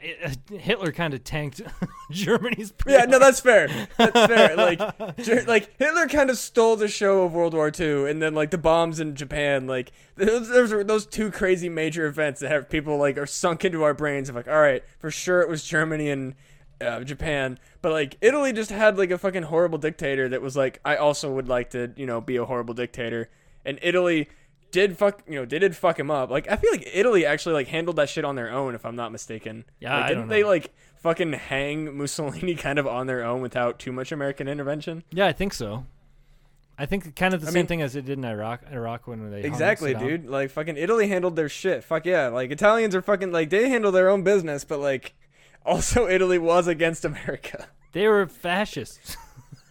Hitler kind of tanked [laughs] Germany's. Yeah, no, that's fair. That's fair. Like, [laughs] like Hitler kind of stole the show of World War II, and then like the bombs in Japan, like those those, are those two crazy major events that have people like are sunk into our brains of like, all right, for sure it was Germany and uh, Japan, but like Italy just had like a fucking horrible dictator that was like, I also would like to, you know, be a horrible dictator, and Italy did fuck you know they did fuck him up. Like i feel like italy actually like handled that shit on their own if i'm not mistaken. Yeah, like, didn't they like fucking hang mussolini [laughs] kind of on their own without too much american intervention? Yeah, I think so. I think kind of the I same mean- thing as it did in Iraq. Iraq when they exactly dude. Like fucking italy handled their shit. Fuck yeah. Like italians are fucking like they handle their own business but like [laughs] also italy was against america. They were fascists.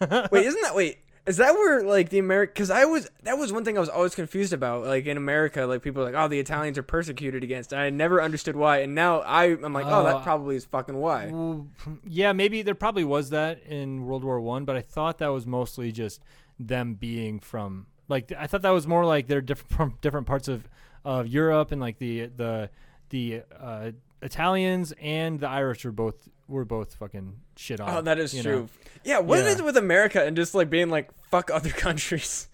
[laughs] wait isn't that wait is that where like the America? Because I was that was one thing I was always confused about. Like in America, like people are like, oh, the Italians are persecuted against. I never understood why, and now I I'm like, oh, Oh, that probably is fucking why. Well, yeah, maybe there probably was that in World War One, but I thought that was mostly just them being from like I thought that was more like they're different from [laughs] different parts of of Europe and like the the the uh, Italians and the Irish were both were both fucking shit oh, on. Oh, that is true. know? Yeah, what Yeah. is it with America and just like being like fuck other [laughs] countries?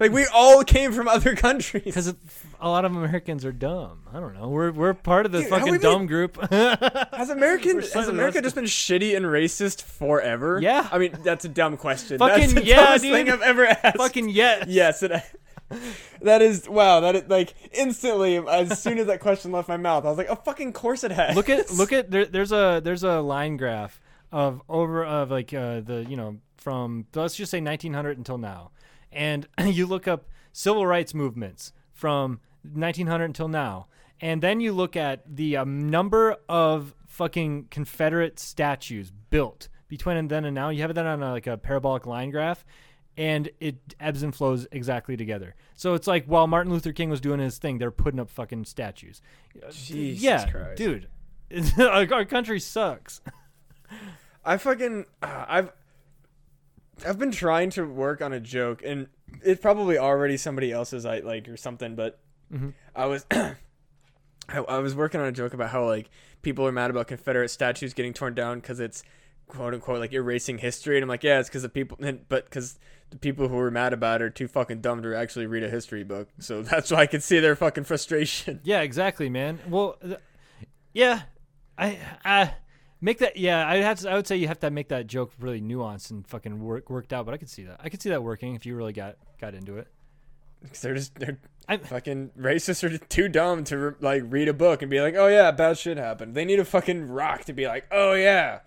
Like we all came from other countries. Because a lot of Americans are dumb. I don't know. We're we're part of the Dude, fucking dumb been- group. [laughs] Has American has America just been shitty and racist forever? Yeah. I mean, that's a dumb question. Fucking that's the yeah, dude. thing I've ever asked. fucking yes. yes, it, that is wow. That is like instantly as soon as that question left my mouth, I was like, oh fucking course it has. look at look [laughs] at there, there's a there's a line graph of over of like uh, the you know from let's just say 1900 until now, and [clears throat] you look up civil rights movements from 1900 until now, and then you look at the um, number of fucking Confederate statues built between and then and now. You have that on a, like a parabolic line graph. And it ebbs and flows exactly together. So it's like while Martin Luther King was doing his thing, they're putting up fucking statues. Jesus yeah, Christ. dude, [laughs] our, our country sucks. [laughs] I fucking uh, I've I've been trying to work on a joke and it's probably already somebody else's I like or something, but Mhm. I was [clears throat] I, I was working on a joke about how like people are mad about Confederate statues getting torn down because it's quote unquote like erasing history, and I'm like, yeah, it's because the people, but because the people who were mad about it are too fucking dumb to actually read a history book, so [laughs] that's why I can see their fucking frustration. Yeah, exactly, man. Well, th- yeah, I I make that. Yeah, I have to, I would say you have to make that joke really nuanced and fucking work, worked out. But I could see that. I could see that working if you really got got into it. 'Cause they're just they're I, fucking racists are too dumb to like read a book and be like, oh yeah, bad shit happened. They need a fucking rock to be like, oh yeah,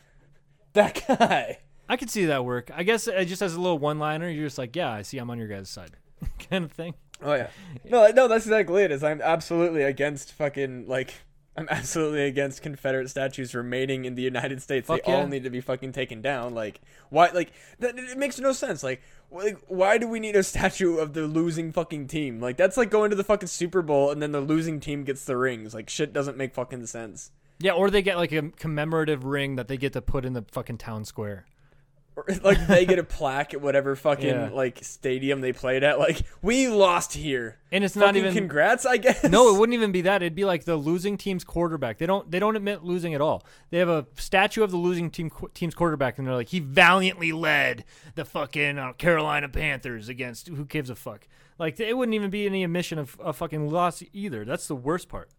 that [laughs] guy. I could see that work. I guess it just as a little one liner, you're just like, yeah, I see, I'm on your guys' side, [laughs] kind of thing. Oh yeah. No, no, that's exactly it. Is I'm absolutely against fucking like I'm [laughs] absolutely against Confederate statues remaining in the United States. Fuck they yeah. all need to be fucking taken down. Like why? Like that, it makes no sense. Like. Like, why do we need a [laughs] statue of the losing fucking team? Like, that's like going to the fucking Super Bowl and then the losing team gets the rings. Like, shit doesn't make fucking sense. Yeah, or they get like a commemorative ring that they get to put in the fucking town square. [laughs] Like, they get a [laughs] plaque at whatever fucking, Yeah. like, stadium they played at. Like, we lost here. And it's not even congrats, I guess. No, it wouldn't even be that. It'd be like the losing team's quarterback. They don't they don't admit losing at all. They have a statue of the losing team team's quarterback, and they're like, he valiantly led the fucking uh, Carolina Panthers against who gives a fuck. Like it wouldn't even be any admission of a fucking loss either. That's the worst part.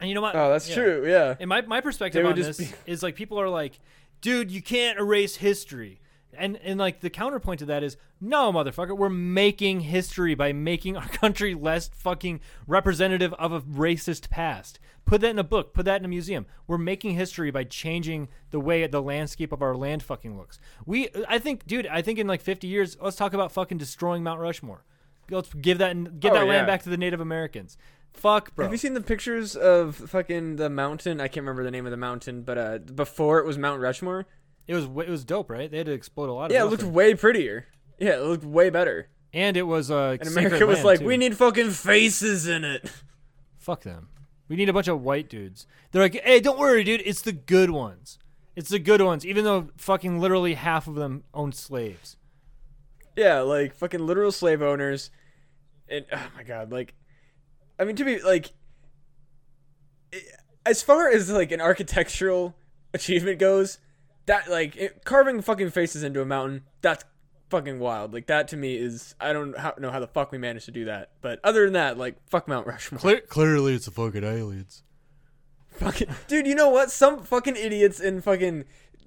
And you know what? Oh, that's Yeah. true, yeah. And my, my perspective on this just is like people are like, dude, you can't erase history. And and like the counterpoint to that is, no, motherfucker, we're making history by making [laughs] our country less fucking representative of a racist past. Put that in a book, put that in a museum. We're making history by changing the way the landscape of our land fucking looks. We I think, dude, I think in like 50 years, let's talk about fucking destroying Mount Rushmore. Let's give that give Oh, that yeah. land back to the Native Americans. Fuck, bro. Have you seen the pictures of fucking the mountain? I can't remember the name of the mountain, but uh, before it was Mount Rushmore. It was it was dope, right? They had to explode a lot of Yeah, it looked way prettier. Yeah, it looked way better. and it was uh And America was like, we need fucking faces in it. Fuck them. We need a bunch of white dudes. They're like, hey, don't worry, dude. It's the good ones. It's the good ones, even though fucking literally half of them own slaves. Yeah, like fucking literal slave owners. And oh my god, like I mean to be like as far as like an architectural achievement goes, that like it, carving fucking faces into a mountain, that's fucking wild. Like that to me is I don't how, know how the fuck we managed to do that. But other than that, like fuck Mount Rushmore. clearly, it's the fucking aliens. Fucking dude, you know what? Some fucking idiots in fucking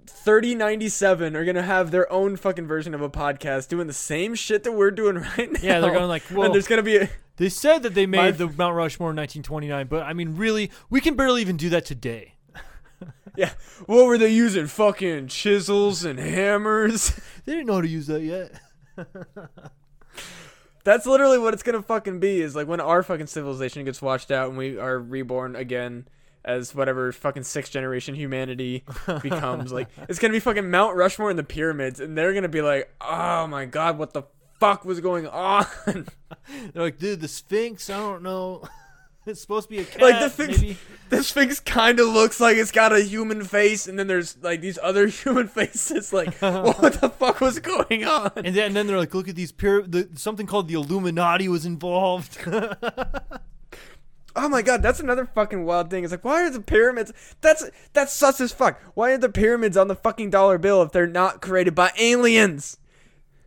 3097 are gonna have their own fucking version of a podcast doing the same shit that we're doing right now. Yeah, they're going like, well, and there's gonna be a they said that they made My- the Mount Rushmore in 1929, but I mean, really, we can barely even do that today. [laughs] yeah. What were they using? Fucking chisels and hammers. [laughs] They didn't know how to use that yet. That's literally what it's gonna fucking be. Is like when our fucking civilization gets washed out and we are reborn again as whatever fucking sixth generation humanity [laughs] becomes. like it's gonna be fucking Mount Rushmore and the pyramids, and they're gonna be like, oh my god, what the fuck was going on? They're like, dude, the Sphinx. I don't know. [laughs] it's supposed to be a cat. Like, the Sphinx- maybe. [laughs] the Sphinx kind of looks like it's got a human face, and then there's like these other [laughs] human faces. Like, what the fuck was going on? And then, and then they're like, look at these pyra- the something called the Illuminati was involved. Oh my god, that's another fucking wild thing. It's like, why are the pyramids? That's that's sus as fuck. Why are the pyramids on the fucking dollar bill if they're not created by aliens?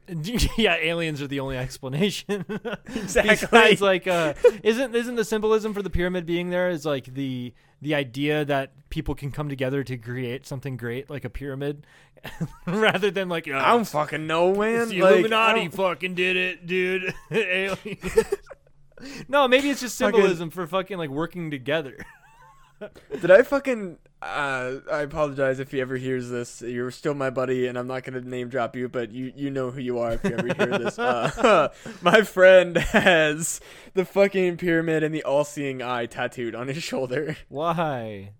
[laughs] yeah, aliens are the only explanation. [laughs] Exactly. Besides, like, uh, isn't isn't the symbolism for the pyramid being there is like the the idea that people can come together to create something great, like a pyramid, [laughs] rather than like, oh, I don't fucking know, man. it's the Like, Illuminati fucking did it, dude. Aliens. no, maybe it's just Fucking- symbolism for fucking like working together. Did I fucking? Uh, I apologize if he ever hears this. You're still my buddy, and I'm not gonna name drop you, but you you know who you are if you ever hear this. [laughs] Uh, [laughs] my friend has the fucking pyramid and the all-seeing eye tattooed on his shoulder. Why?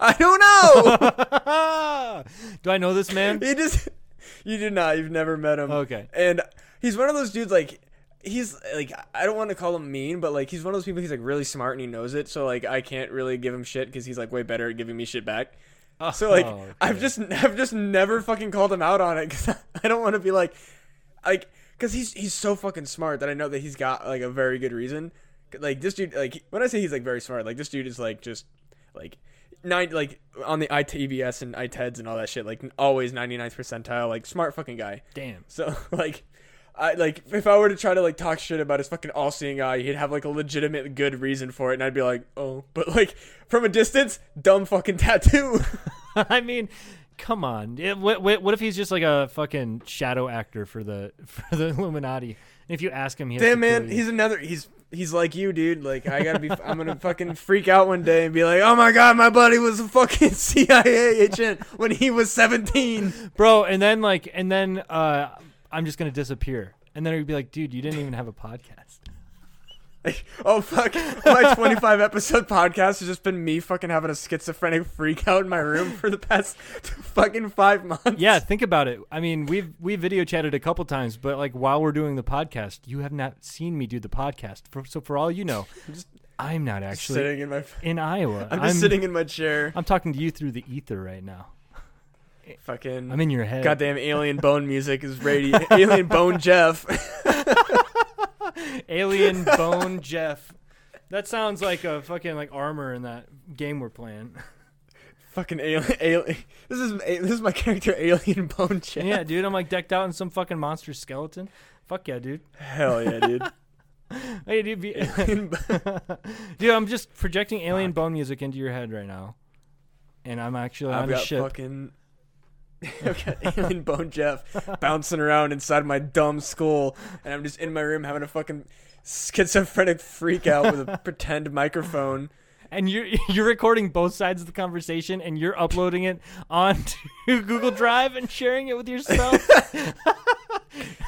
I don't know. [laughs] Do I know this man? he just you do not. You've never met him. Okay. And he's one of those dudes like he's like I don't want to call him mean, but like he's one of those people. He's like really smart and he knows it. So like I can't really give him shit because he's like way better at giving me shit back. Oh, So like Oh, okay. I've just [laughs] I've just never fucking called him out on it because [laughs] I don't want to be like like because he's he's so fucking smart that I know that he's got like a very good reason. Like this dude, like when I say he's like very smart, like this dude is like just like nine like on the ITBS and ITEDs and all that shit, like always 99th percentile, like smart fucking guy. Damn. So [laughs] like. I like if I were to try to like talk shit about his fucking all-seeing eye, he'd have like a legitimate good reason for it, and I'd be like, oh, but like from a distance, dumb fucking tattoo. [laughs] I mean, come on. It, what, what, what if he's just like a fucking shadow actor for the [laughs] for the Illuminati? If you ask him, he Damn man, he's another. He's he's like you, dude. Like I gotta be. [laughs] I'm gonna fucking freak out one day and be like, oh my god, my buddy was a fucking CIA agent when he was 17. bro. And then like, and then uh, I'm just gonna disappear. And then he'd be like, dude, you didn't even have a podcast. Like, [laughs] oh fuck, my 25 episode podcast has just been me fucking having a schizophrenic freak out in my room for the past [laughs] fucking five months. Yeah, think about it. I mean, we've we video chatted a couple times, but like while we're doing the podcast, you have not seen me do the podcast. For, so for all you know, [laughs] Just I'm not actually sitting in my. in Iowa. I'm just sitting in my chair. I'm talking to you through the ether right now. Fucking. I'm in your head. Goddamn alien bone music is radio. [laughs] alien bone Jeff. [laughs] Alien Bone [laughs] Jeff. That sounds like a fucking like armor in that game we're playing. fucking alien. alien. This is this is my character, Alien Bone Jeff. yeah, dude, I'm like decked out in some fucking monster skeleton. Fuck yeah, dude. Hell yeah, dude. Hey, dude, be, dude, I'm just projecting alien bone music into your head right now, and I'm actually I've on a ship. fucking. [laughs] I've got Alien Bone Jeff bouncing around inside my dumb skull, and I'm just in my room having a fucking schizophrenic freak out with a [laughs] pretend microphone. and you're [laughs] you're recording both sides of the conversation and you're uploading it onto Google Drive and sharing it with yourself. like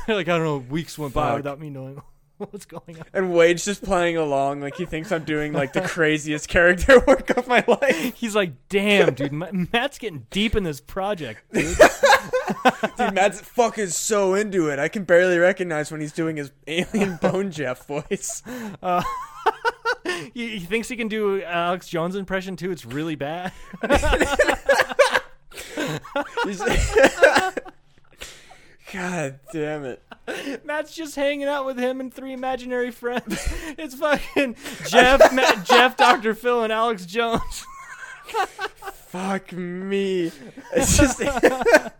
I don't know, weeks went by without me knowing [laughs] what's going on. And Wade's just playing along, like he thinks I'm doing like the [laughs] craziest character [laughs] work of my life. He's like, "Damn, dude, Matt's getting deep in this project." Dude. Dude, Matt's fucking so into it. I can barely recognize when he's doing his Alien Bone Jeff voice. Uh, he, he thinks he can do Alex Jones impression too. It's really bad. God damn it. Matt's just hanging out with him and three imaginary friends. [laughs] It's fucking Jeff, Matt, Jeff, Dr. Phil, and Alex Jones. [laughs] Fuck me. It's just [laughs]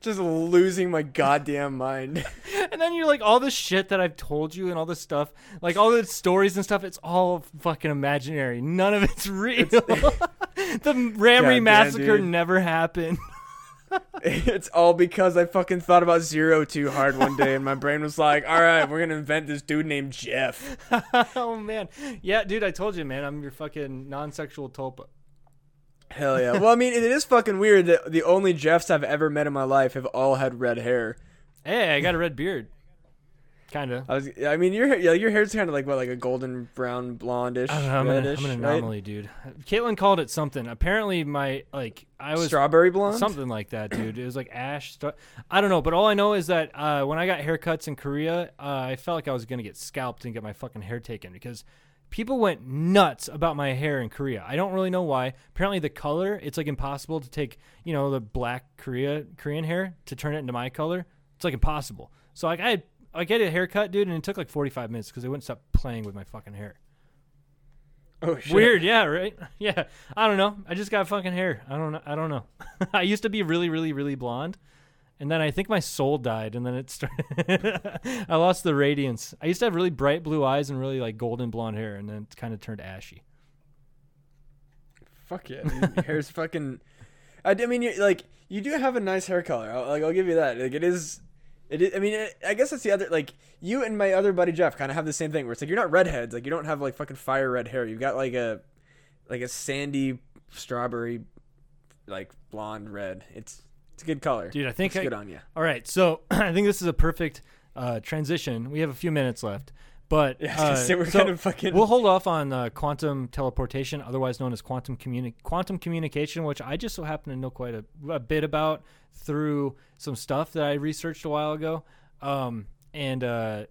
just losing my goddamn mind. And then you're like, all the shit that I've told you and all this stuff, like all the stories and stuff, it's all fucking imaginary. None of it's real. the Ramree massacre never happened. It's all because I fucking thought about zero too hard one day and my [laughs] brain was like, all right, we're gonna invent this dude named Jeff. [laughs] oh man, yeah, dude, I told you, man, I'm your fucking non-sexual tulpa. Hell yeah. Well, I mean, it is fucking weird that the only Jeffs I've ever met in my life have all had red hair. Hey, I got a red beard, kind of. I was, I mean, your yeah, your hair's kind of like what, like a golden brown blondish, I. I'm, an, reddish, I'm an right? anomaly, dude. Caitlin called it something. Apparently, my like I was Strawberry blonde. something like that, dude. It was like ash. I don't know, but all I know is that uh, when I got haircuts in Korea, uh, I felt like I was gonna get scalped and get my fucking hair taken because people went nuts about my hair in Korea. I don't really know why. Apparently, the color it's like impossible to take you know the black Korea Korean hair to turn it into my color. It's like impossible. So like I had I get a haircut, dude, and it took like 45 minutes because they wouldn't stop playing with my fucking hair. Oh shit. Weird, yeah, right? [laughs] Yeah. I don't know. I just got fucking hair. I don't know. I don't know. [laughs] I used to be really, really, really blonde. And then I think my soul died and then it [laughs] started I lost the radiance. I used to have really bright blue eyes and really like golden blonde hair and then it kind of turned ashy. Fuck yeah, dude. Hair's fucking. I, I mean, you like you do have a nice hair color. I'll, like I'll give you that. Like it is. It is, I mean, it, I guess that's the other like you and my other buddy Jeff kind of have the same thing where it's like you're not redheads. Like you don't have like fucking fire red hair. You've got like a like a sandy strawberry, like blonde red. It's it's a good color. Dude, I think Looks I, good on you. All right. So, [clears throat] I think this is a perfect uh, transition. We have a few minutes left. But Yeah, I was gonna uh, we're so fucking. We'll hold off on uh, quantum teleportation, otherwise known as quantum communi- quantum communication, which I just so happen to know quite a, a bit about through some stuff that I researched a while ago. Um, and uh,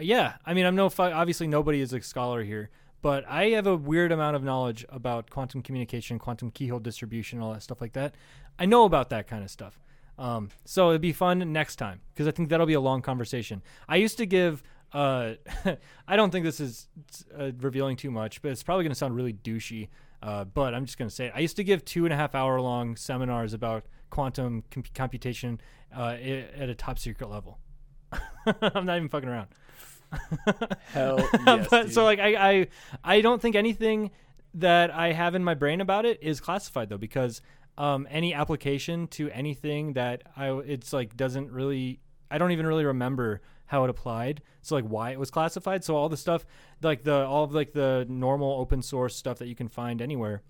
yeah, I mean, I'm no fu- obviously nobody is a scholar here, but I have a weird amount of knowledge about quantum communication, quantum keyhole distribution, all that stuff like that. I know about that kind of stuff. Um, so it'd be fun next time because I think that'll be a long conversation. I used to give. Uh, [laughs] I don't think this is uh, revealing too much, but it's probably going to sound really douchey. Uh, but I'm just going to say it. I used to give two and a half hour long seminars about quantum com- computation uh, i- at a top secret level. [laughs] I'm not even fucking around. [laughs] Hell yes, but so like I, I I don't think anything that I have in my brain about it is classified though because um, any application to anything that I it's like doesn't really I don't even really remember how it applied so like why it was classified so all the stuff like the all of like the normal open source stuff that you can find anywhere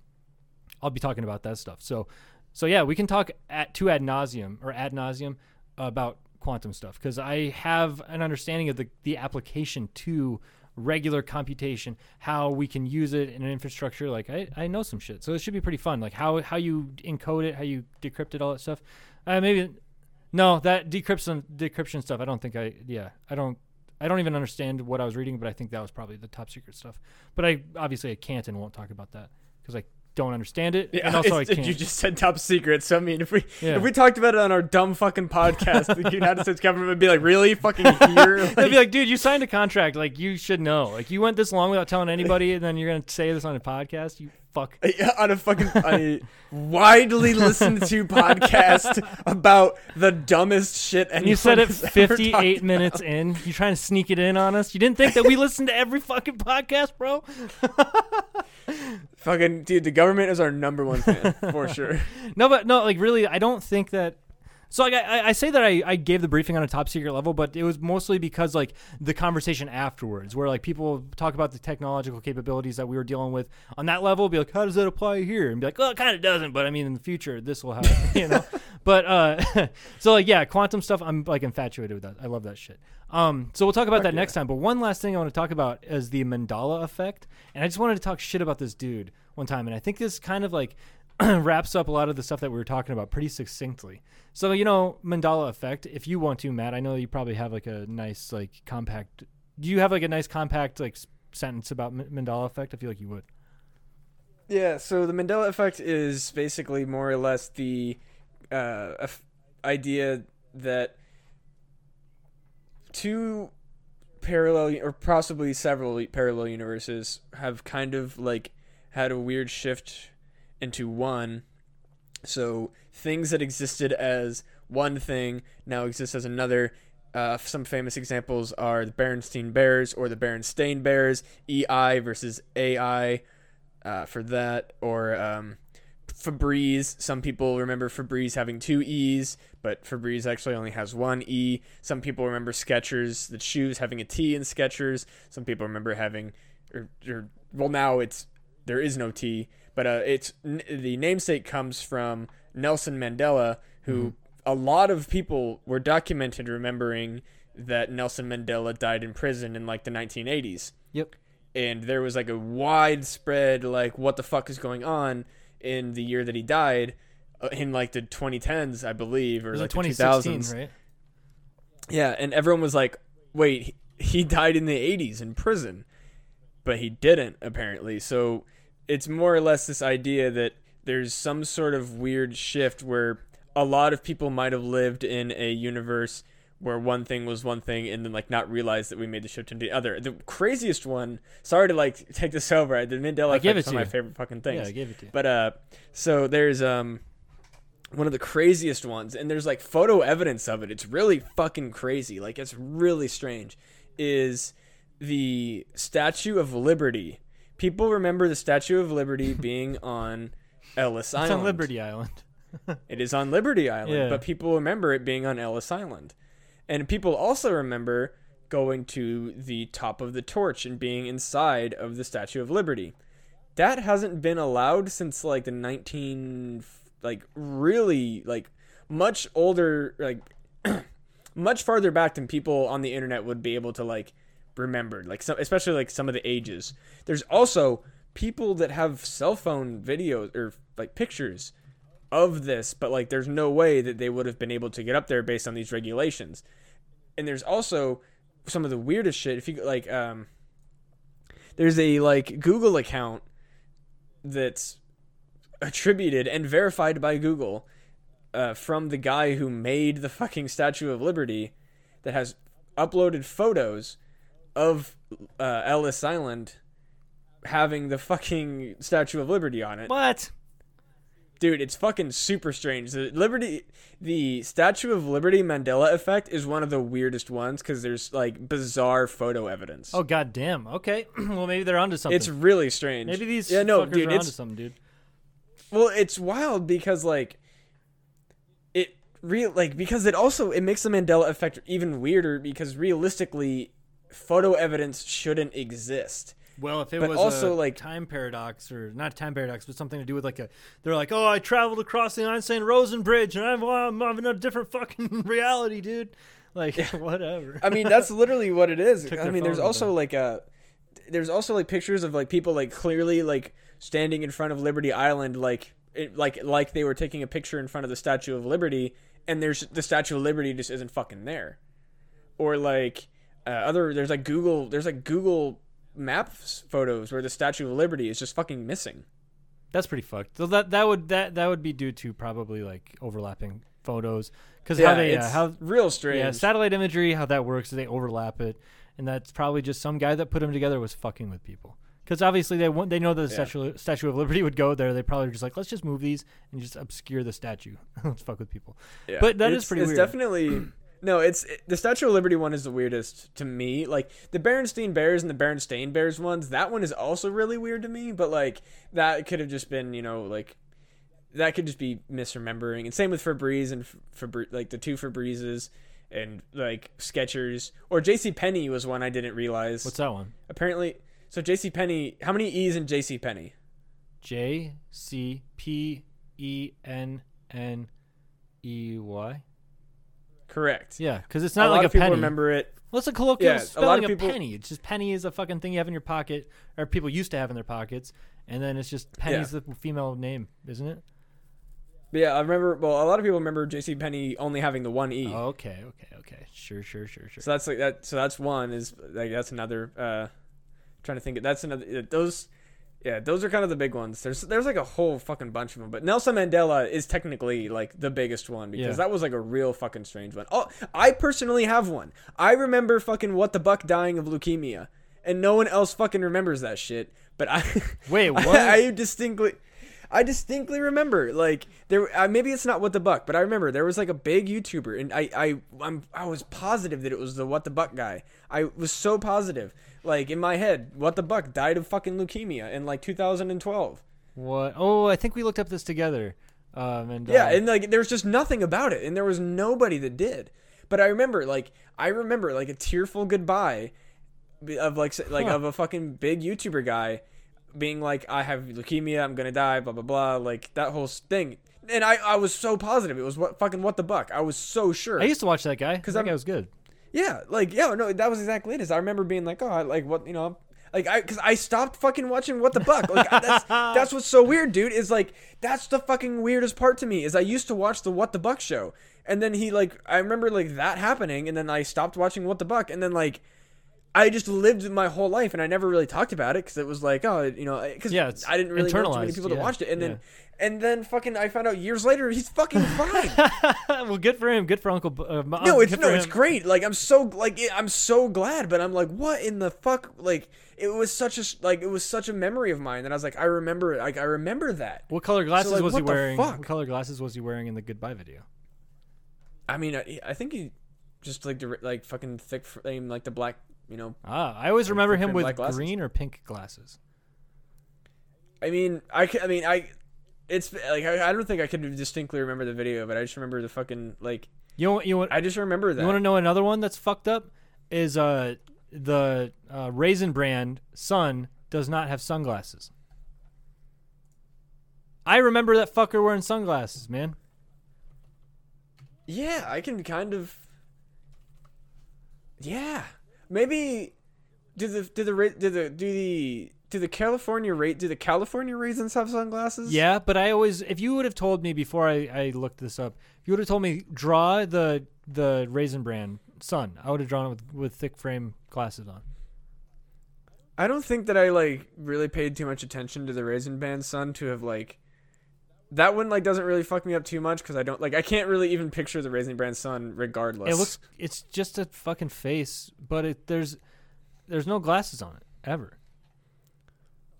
I'll be talking about that stuff so so yeah we can talk at to ad nauseum or ad nauseum about quantum stuff because I have an understanding of the, the application to regular computation, how we can use it in an infrastructure. Like I, I know some shit, so it should be pretty fun. Like how how you encode it, how you decrypt it, all that stuff. Uh, maybe no that decryption decryption stuff. I don't think I yeah I don't. I don't even understand what I was reading, but I think that was probably the top secret stuff. But I obviously I can't and won't talk about that because I don't understand it, Yeah, and [laughs] also I can't. you just said top secret. So I mean, if we Yeah. if we talked about it on our dumb fucking podcast, the United States government would be like, "Really, fucking here?" [laughs] They'd be like, dude, you signed a contract. Like, you should know. Like, you went this long without telling anybody, and then you're gonna say this on a podcast. You fuck. [laughs] on a fucking a widely listened to [laughs] podcast about the dumbest shit. And you said it anyone has ever 58 talked minutes in. You trying to sneak it in on us? You didn't think that we [laughs] listened to every fucking podcast, bro? Fucking dude, the government is our number one fan for sure. No, but no, like really, I don't think that. So like I, I say that I, I gave the briefing on a top secret level, but it was mostly because like the conversation afterwards, where like people talk about the technological capabilities that we were dealing with on that level, be like, how does that apply here? And be like, well, it kind of doesn't, but I mean, in the future, this will happen, [laughs] you know. But uh, [laughs] so like yeah, quantum stuff, I'm like infatuated with that. I love that shit. Um, so we'll talk about that next time. But one last thing I want to talk about is the Mandela effect, and I just wanted to talk shit about this dude one time, and I think this kind of like [clears throat] wraps up a lot of the stuff that we were talking about pretty succinctly. So you know, Mandela effect. If you want to, Matt, I know you probably have like a nice like compact. Do you have like a nice compact like sentence about M- Mandela effect? I feel like you would. Yeah, so the Mandela effect is basically more or less the uh, idea that two parallel or possibly several parallel universes have kind of like had a weird shift into one. So things that existed as one thing now exist as another. Uh, some famous examples are the Berenstein Bears or the Berenstain Bears, EI versus AI uh, for that, or um, Febreze. Some people remember Febreze having two E's, but Febreze actually only has one E. Some people remember Skechers, the shoes, having a T in Skechers. Some people remember having, or, or well, now it's there is no T, but uh, it's n- the namesake comes from Nelson Mandela, who a lot of people were documented remembering that Nelson Mandela died in prison in like the 1980s Yep. and there was like a widespread like what the fuck is going on in the year that he died uh, in like the 2010s i believe or like the 2000s right? yeah and everyone was like wait he died in the 80s in prison. But he didn't apparently. So it's more or less this idea that there's some sort of weird shift where a lot of people might have lived in a universe where one thing was one thing and then like not realize that we made the shift into the other. The craziest one, sorry to like take this [laughs] over, the Mandela I give effect is one of my favorite fucking things. Yeah, I gave it to you. But uh, so there's um, one of the craziest ones, and there's like photo evidence of it. It's really fucking crazy. Like it's really strange. Is the Statue of Liberty? People remember the Statue of Liberty [laughs] being on Ellis Island. It's Island. on Liberty Island. [laughs] It is on Liberty Island, Yeah. but people remember it being on Ellis Island. And people also remember going to the top of the torch and being inside of the Statue of Liberty. That hasn't been allowed since like the 19 like really like much older like [clears throat] much farther back than people on the internet would be able to like remember like some especially like some of the ages. There's also people that have cell phone videos or like pictures of this, but like there's no way that they would have been able to get up there based on these regulations. And there's also some of the weirdest shit. If you like, um, there's a like Google account that's attributed and verified by Google uh, from the guy who made the fucking Statue of Liberty that has uploaded photos of uh, Ellis Island having the fucking Statue of Liberty on it What? dude it's fucking super strange the liberty the statue of liberty mandela effect is one of the weirdest ones because there's like bizarre photo evidence Oh god damn. Okay. [clears throat] well, maybe they're onto something. it's really strange maybe these yeah no dude are onto it's something, dude. well it's wild because like it real like because it also it makes the mandela effect even weirder because realistically photo evidence shouldn't exist Well, if it But was also, a like- time paradox or not time paradox, but something to do with like a, they're like, oh, I traveled across the Einstein Rosen Bridge and I'm, I'm, I'm in a different fucking [laughs] reality, dude. Like [laughs] whatever. I mean, that's literally what it is. [laughs] I mean, there's also them. like a, there's also like pictures of like people like clearly like standing in front of Liberty Island, like it, like like they were taking a picture in front of the Statue of Liberty, and there's the Statue of Liberty just isn't fucking there, or like uh, other there's like Google there's like Google Maps photos where the Statue of Liberty is just fucking missing. That's pretty fucked. So that that would that that would be due to probably like overlapping photos because Yeah, how they uh, how real strange. yeah satellite imagery how that works is they overlap it and that's probably just some guy that put them together was fucking with people because obviously they want they know that the Yeah. statue Statue of Liberty would go there they probably were just like let's just move these and just obscure the statue [laughs] let's fuck with people Yeah. But that is it's, pretty it's weird. definitely [clears throat] no. It's it, the Statue of Liberty one is the weirdest to me. Like the Berenstein Bears and the Berenstain Bears ones. That one is also really weird to me. But like that could have just been you know like that could just be misremembering. And same with Febreze and Fabri- like the two Febrezes and like Skechers or J.C. Penney was one I didn't realize. what's that one Apparently, so J.C. Penney. How many E's in J.C. Penney? J C P E N N E Y Correct. yeah because it's not a not lot like of a people penny remember it. What's a colloquial Yeah, a lot spelling of of, people- penny? It's just penny is a fucking thing you have in your pocket, or people used to have in their pockets, and then it's just penny's the female name, isn't it? But yeah, I remember. Well, a lot of people remember J.C. Penney only having the one E. Okay, okay, okay. Sure, sure, sure, sure. So that's like that. So that's one is like that's another uh, trying to think. That's another those. Yeah, those are kind of the big ones. There's there's like a whole fucking bunch of them, but Nelson Mandela is technically like the biggest one because Yeah. that was like a real fucking strange one. Oh, I personally have one. I remember fucking what the buck dying of leukemia, and no one else fucking remembers that shit. But I Wait, [laughs] what? I, I distinctly, I distinctly remember like there. Uh, maybe it's not what the buck, but I remember there was like a big YouTuber, and I, I, I'm, I was positive that it was the what the buck guy. I was so positive, like in my head, what the buck died of fucking leukemia in like 2012. what? Oh, I think we looked up this together. Um, and Yeah, uh, and like there was just nothing about it, and there was nobody that did. But I remember, like, I remember like a tearful goodbye of like like Huh. of a fucking big YouTuber guy being like, "I have leukemia, I'm gonna die," blah blah blah, like that whole thing. And I, I was so positive it was what fucking what the buck. I was so sure. I used to watch that guy because that guy was good. Yeah, like yeah, no, that was exactly it. Is I remember being like, oh, I- like what you know, like I because I stopped fucking watching What the Buck. Like I- that's [laughs] that's what's so weird, dude. Is like that's the fucking weirdest part to me. Is I used to watch the What the Buck show, and then he like I remember like that happening, and then I stopped watching What the Buck, and then like. I just lived my whole life, and I never really talked about it because it was like, oh, you know, because Yeah, I didn't really know too many people that watched it, and then, and then fucking, I found out years later he's fucking [laughs] fine. [laughs] well, good for him. Good for Uncle. Uh, No, it's no, it's great. Like I'm so like I'm so glad, but I'm like, what in the fuck? Like it was such a like it was such a memory of mine that I was like, I remember, it. like I remember that. What color glasses like, was he wearing? fuck? What color glasses was he wearing in the goodbye video? I mean, I, I think he just like the like fucking thick frame, like the black, you know. Ah, I always remember him with glasses. green or pink glasses. I mean, I I mean, I. It's like I, I don't think I could distinctly remember the video, but I just remember the fucking like You know, you know, I just remember that. you want to know another one that's fucked up? Is uh the uh, Raisin Bran sun does not have sunglasses. I remember that fucker wearing sunglasses, man. Yeah, I can kind of. Yeah, maybe. Do the do the do the do the do the California rate do the California raisins have sunglasses? Yeah, but I always, if you would have told me before I, I looked this up, if you would have told me draw the the Raisin Bran sun, I would have drawn it with, with thick frame glasses on. I don't think that I like really paid too much attention to the Raisin Bran sun to have like. That one like doesn't really fuck me up too much because I don't like I can't really even picture the Raisin Bran sun regardless. It looks, it's just a fucking face, but it there's there's no glasses on it ever.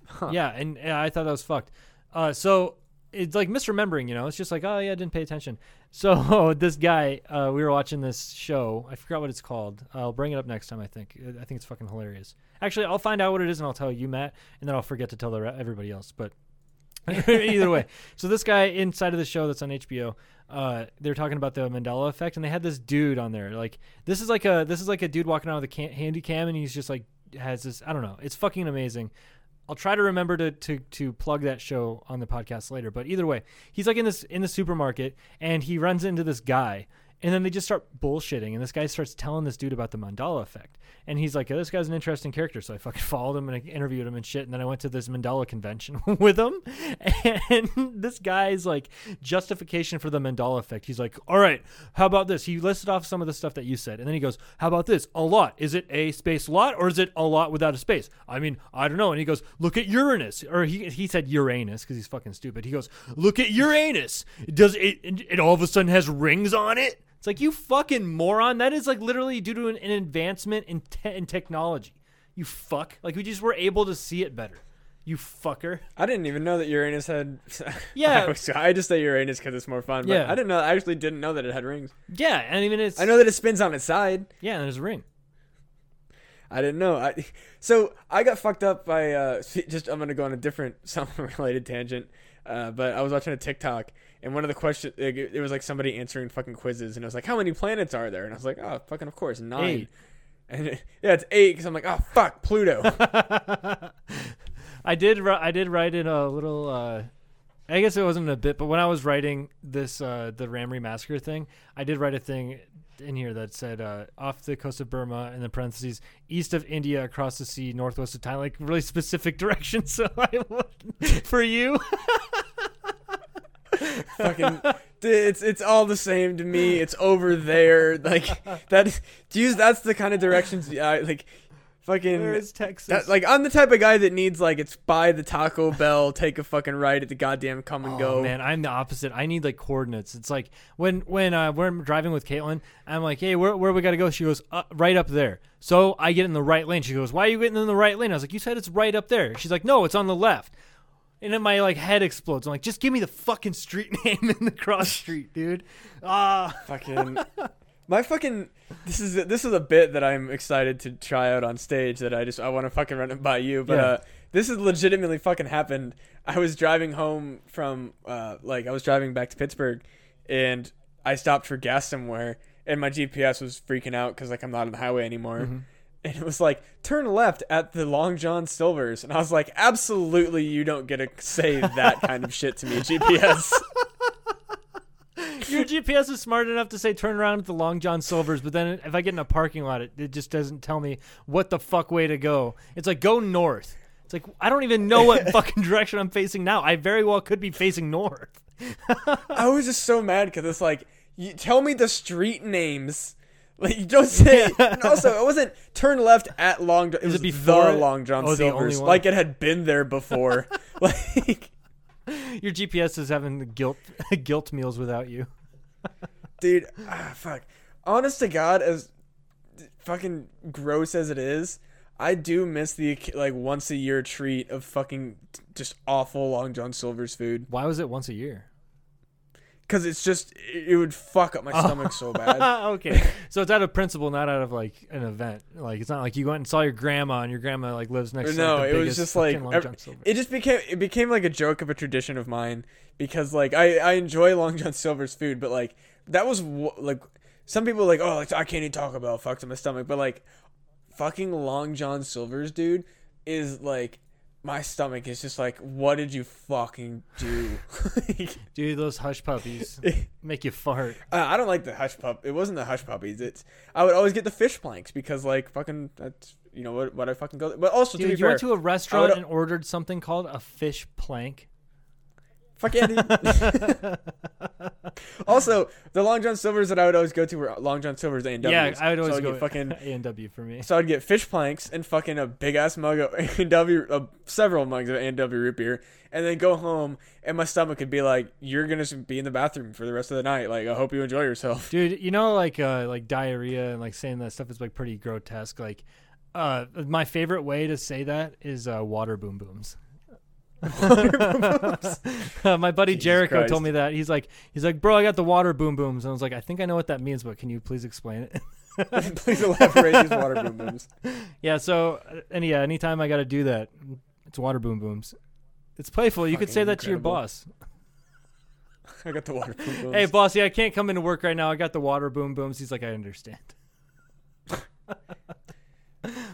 Huh. Yeah, and, and I thought that was fucked. Uh, so it's like misremembering, you know. It's just like, oh yeah, I didn't pay attention. [laughs] So this guy, uh, we were watching this show. I forgot what it's called. I'll bring it up next time. I think. I think it's fucking hilarious. Actually, I'll find out what it is and I'll tell you, Matt, and then I'll forget to tell the everybody else. But [laughs] either way, so this guy inside of the show that's on HBO, uh, they're talking about the Mandela effect, and they had this dude on there. Like this is like a this is like a dude walking around with a can- handy cam, and he's just like has this. I don't know. It's fucking amazing. I'll try to remember to, to to plug that show on the podcast later. But either way, he's like in this in the supermarket and he runs into this guy and then they just start bullshitting and this guy starts telling this dude about the Mandela effect. And he's like, oh, this guy's an interesting character. So I fucking [laughs] followed him and I interviewed him and shit. And then I went to this Mandela convention [laughs] with him. And [laughs] this guy's like justification for the Mandela effect. He's like, all right, how about this? He listed off some of the stuff that you said. And then he goes, how about this? A lot. Is it a space lot or is it a lot without a space? I mean, I don't know. And he goes, look at Uranus. Or he, he said Uranus because he's fucking stupid. He goes, look at Uranus. Does it, it all of a sudden has rings on it? It's like, you fucking moron. That is like literally due to an, an advancement in, te- in technology. You fuck. Like, we just were able to see it better. You fucker. I didn't even know that Uranus had. [laughs] Yeah. I, [laughs] was- I just say Uranus because it's more fun. But Yeah. I didn't know. I actually didn't know that it had rings. Yeah, and even it's I know that it spins on its side. yeah, and there's a ring. I didn't know. I so I got fucked up by uh [laughs] just I'm gonna go on a different something related tangent. Uh, but I was watching a TikTok and one of the questions it was like somebody answering fucking quizzes and it was like how many planets are there and I was like oh fucking of course nine. Eight. And it- yeah, it's eight because I'm like oh fuck Pluto. [laughs] [laughs] I did. I did write in a little. Uh, I guess it wasn't a bit, but when I was writing this, uh, the Ramree massacre thing, I did write a thing in here that said uh, off the coast of Burma, and the parentheses east of India, across the sea, northwest of Thailand, like really specific [laughs] directions. So I for you, fucking it's it's all the same to me. It's over there. Like that. Use that's the kind of directions. I like. fucking Where is Texas? that, like I'm the type of guy that needs like it's by the Taco Bell, take a fucking ride at the goddamn come and Oh, go. man, I'm the opposite. I need like coordinates. It's like when when uh, we're driving with Caitlin, I'm like, hey, where where we gotta go? She goes, uh, right up there. So I get in the right lane. She goes, why are you getting in the right lane? I was like, you said it's right up there. She's like, no, it's on the left. And then my like head explodes. I'm like, just give me the fucking street [laughs] name in the cross street, dude. Ah, fucking my fucking this is this is a bit that I'm excited to try out on stage that I just I want to fucking run it by you but Yeah. uh this has legitimately fucking happened I was driving home from uh like I was driving back to Pittsburgh and I stopped for gas somewhere and my GPS was freaking out cuz like I'm not on the highway anymore Mm-hmm. And it was like turn left at the Long John Silvers and I was like absolutely you don't get to say that kind of shit to me GPS your GPS is smart enough to say turn around at the Long John Silvers, but then if I get in a parking lot, it, it just doesn't tell me what the fuck way to go. It's like go north. It's like I don't even know what [laughs] fucking direction I'm facing now. I very well could be facing north. I was just so mad because it's like, you tell me the street names. Like you don't say. [laughs] and also, it wasn't turn left at Long John. It was it before the it? Long John Oh, Silvers. Like it had been there before. [laughs] [laughs] like, Your GPS is having the guilt guilt meals without you. dude, ah, fuck. Honest to God, as fucking gross as it is, I do miss the like once a year treat of fucking just awful Long John Silver's food. Why was it once a year? Because it's just it would fuck up my oh. stomach so bad. [laughs] okay, so it's out of principle, not out of like an event. Like it's not like you went and saw your grandma and your grandma like lives next. to no, like, it was just like fucking Long ev- it just became it became like a joke of a tradition of mine because like I I enjoy Long John Silver's food, but like that was like some people are like oh like I can't even talk about fucked in my stomach, but like fucking Long John Silver's dude is like my stomach is just like what did you fucking do? Like, [laughs] Dude, those hush puppies [laughs] make you fart. uh, I don't like the hush pup. It wasn't the hush puppies. It's I would always get the fish planks because like fucking that's you know what what I fucking go. But also to Dude, you fair, went to a restaurant and ordered something called a fish plank. Fuck yeah, dude. [laughs] also, the Long John Silvers that I would always go to were Long John Silvers A and W. Yeah, I would always so I'd go get fucking. A and W for me. So I'd get fish planks and fucking a big ass mug of A and W, uh, several mugs of A and W root beer, and then go home, and my stomach would be like, "You're gonna be in the bathroom for the rest of the night. Like, I hope you enjoy yourself." [laughs] Dude, you know, like uh, like diarrhea and like saying that stuff is like pretty grotesque. Like, uh, my favorite way to say that is uh, water boom booms. Uh, [laughs] my buddy Jesus Jericho Christ. told me that. He's like he's like bro I got the water boom booms. And I was like I think I know what that means but can you please explain it? [laughs] Please elaborate these water boom booms. [laughs] yeah so uh, and yeah anytime I got to do that it's water boom booms. It's playful. You could say that to your boss. I got the water boom booms. hey bossy I can't come into work right now. I got the water boom booms. He's like I understand.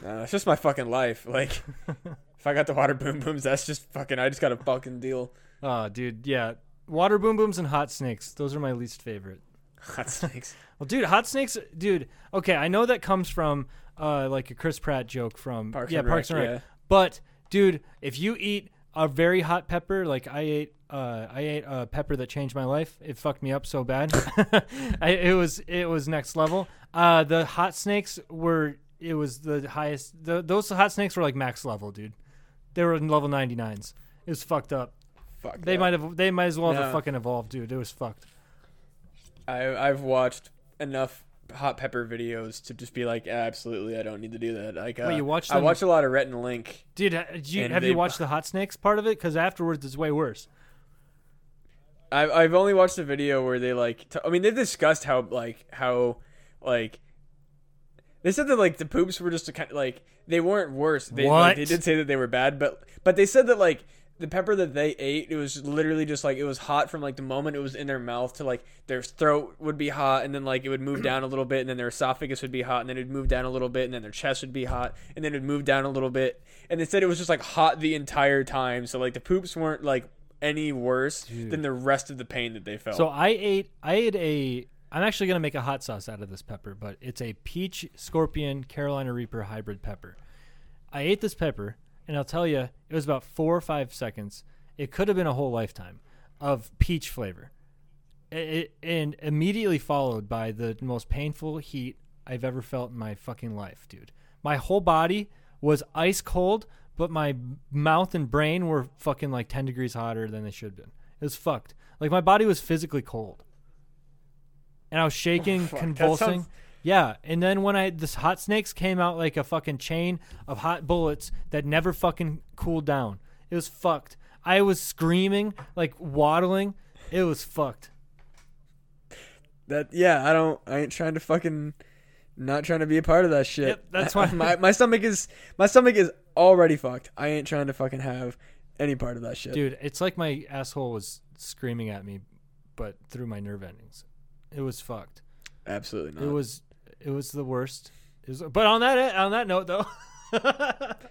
Nah, it's just my fucking life. Like, if I got the water boom booms, that's just fucking. I just got a fucking deal. oh dude yeah water boom booms and hot snakes those are my least favorite Hot [laughs] snakes. Well, dude, hot snakes, dude. Okay, I know that comes from uh like a Chris Pratt joke from Parks yeah and Parks Rec, and Rec. yeah. But dude, if you eat a very hot pepper, like I ate, uh, I ate a pepper that changed my life. It fucked me up so bad. [laughs] I, it was it was next level. Uh, the hot snakes were it was the highest. The, those hot snakes were like max level, dude. They were in level 99s. It was fucked up. Fuck. They that. might have. They might as well have No. fucking evolved, dude. It was fucked. I I've watched enough hot pepper videos to just be like, absolutely, I don't need to do that. Like, uh, Wait, you watched I them- watched a lot of Rhett and Link. Dude, ha- did you, And have they- you watched the hot snakes part of it? Because afterwards, it's way worse. I've I've only watched a video where they like. T- I mean, they've discussed how like how like. They said that like the poops were just a kind of like they weren't worse. They, like, What? they did say that they were bad, but but they said that like the pepper that they ate, it was literally just like it was hot from like the moment it was in their mouth to like their throat would be hot, and then like it would move down a little bit, and then their esophagus would be hot, and then it would move down a little bit, and then their chest would be hot, and then it would move down a little bit, and they said it was just like hot the entire time. So like the poops weren't like any worse Dude. than the rest of the pain that they felt. So I ate, I ate a. I'm actually gonna make a hot sauce out of this pepper, but it's a peach scorpion Carolina Reaper hybrid pepper. I ate this pepper, and I'll tell you, it was about four or five seconds. It could have been a whole lifetime of peach flavor, it- and immediately followed by the most painful heat I've ever felt in my fucking life, dude. My whole body was ice cold, but my mouth and brain were fucking like 10 degrees hotter than they should have been. It was fucked. Like my body was physically cold. And I was shaking, oh, that convulsing. sounds- Yeah, and then when I this hot snakes came out like a fucking chain of hot bullets that never fucking cooled down. It was fucked. I was screaming, like waddling. It was fucked. That yeah, I don't. I ain't trying to fucking. Not trying to be a part of that shit. Yep, that's why- [laughs] my my stomach is my stomach is already fucked. I ain't trying to fucking have any part of that shit. Dude, it's like my asshole was screaming at me, but through my nerve endings. It was fucked. Absolutely not. It was it was the worst. It was, but on that on that note though, [laughs]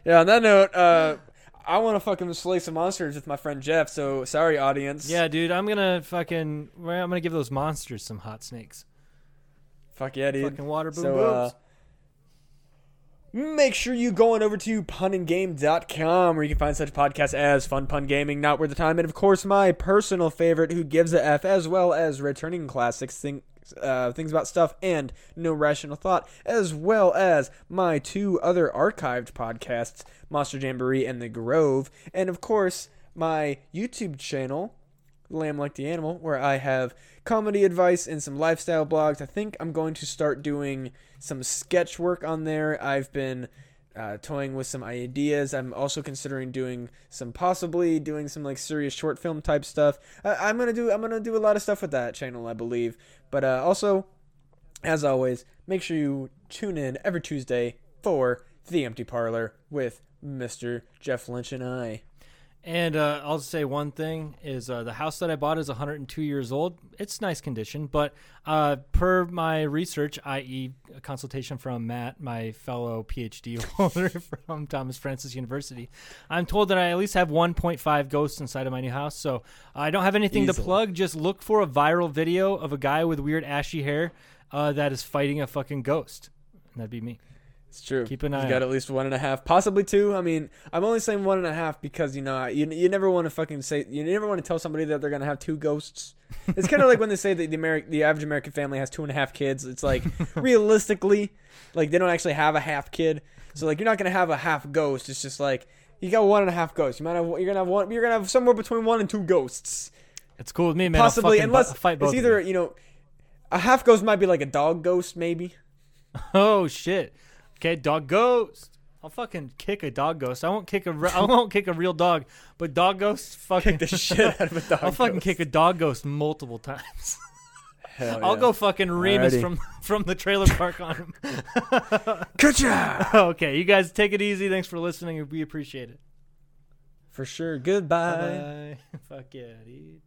Yeah. On that note, uh, I want to fucking slay some monsters with my friend Jeff. So sorry, audience. yeah, dude, I'm gonna fucking I'm gonna give those monsters some hot snakes. Fuck yeah, dude. Fucking water boom So, uh. Make sure you go on over to punandgame.com where you can find such podcasts as Fun Pun Gaming, Not Worth the Time, and of course my personal favorite, Who Gives a F, as well as returning classics, uh, things about stuff, and No Rational Thought, as well as my two other archived podcasts, Monster Jamboree and The Grove, and of course my YouTube channel, Lamb Like the Animal, where I have comedy advice and some lifestyle blogs. I think I'm going to start doing some sketch work on there. I've been uh, toying with some ideas. I'm also considering doing some, possibly doing some like serious short film type stuff. I'm gonna do. I'm gonna do a lot of stuff with that channel, I believe. But uh, also, as always, make sure you tune in every Tuesday for the Empty Parlor with Mr. Jeff Lynch and I. And uh, I'll say one thing is uh, the house that I bought is 102 years old. It's nice condition, but uh, per my research, i.e., a consultation from Matt, my fellow PhD [laughs] holder from Thomas Francis University, I'm told that I at least have 1.5 ghosts inside of my new house. So I don't have anything to plug. Just look for a viral video of a guy with weird ashy hair uh, that is fighting a fucking ghost. And that'd be me. It's true. Keep an eye got at least one and a half, possibly two. I mean, I'm only saying one and a half because you know you, you never want to fucking say you never want to tell somebody that they're gonna have two ghosts. [laughs] It's kind of like when they say that the Ameri- the average American family has two and a half kids. It's like [laughs] realistically, like they don't actually have a half kid. So like you're not gonna have a half ghost. It's just like you got one and a half ghosts. You might have you're gonna have one. You're gonna have somewhere between one and two ghosts. It's cool with me, man. Possibly, bu- unless fight both it's either you know a half ghost might be like a dog ghost maybe. [laughs] Oh shit. Okay, dog ghost. I'll fucking kick a dog ghost. I won't kick a re- I [laughs] won't kick a real dog, but dog ghost fucking Kick the shit out of a [laughs] dog. I'll fucking ghost. kick a dog ghost multiple times. [laughs] Hell I'll yeah. go fucking Remus Alrighty. from from the trailer park on him. Ka-chow! okay, you guys take it easy. Thanks for listening. We appreciate it. For sure. Goodbye. Bye. Fuck yeah, dude.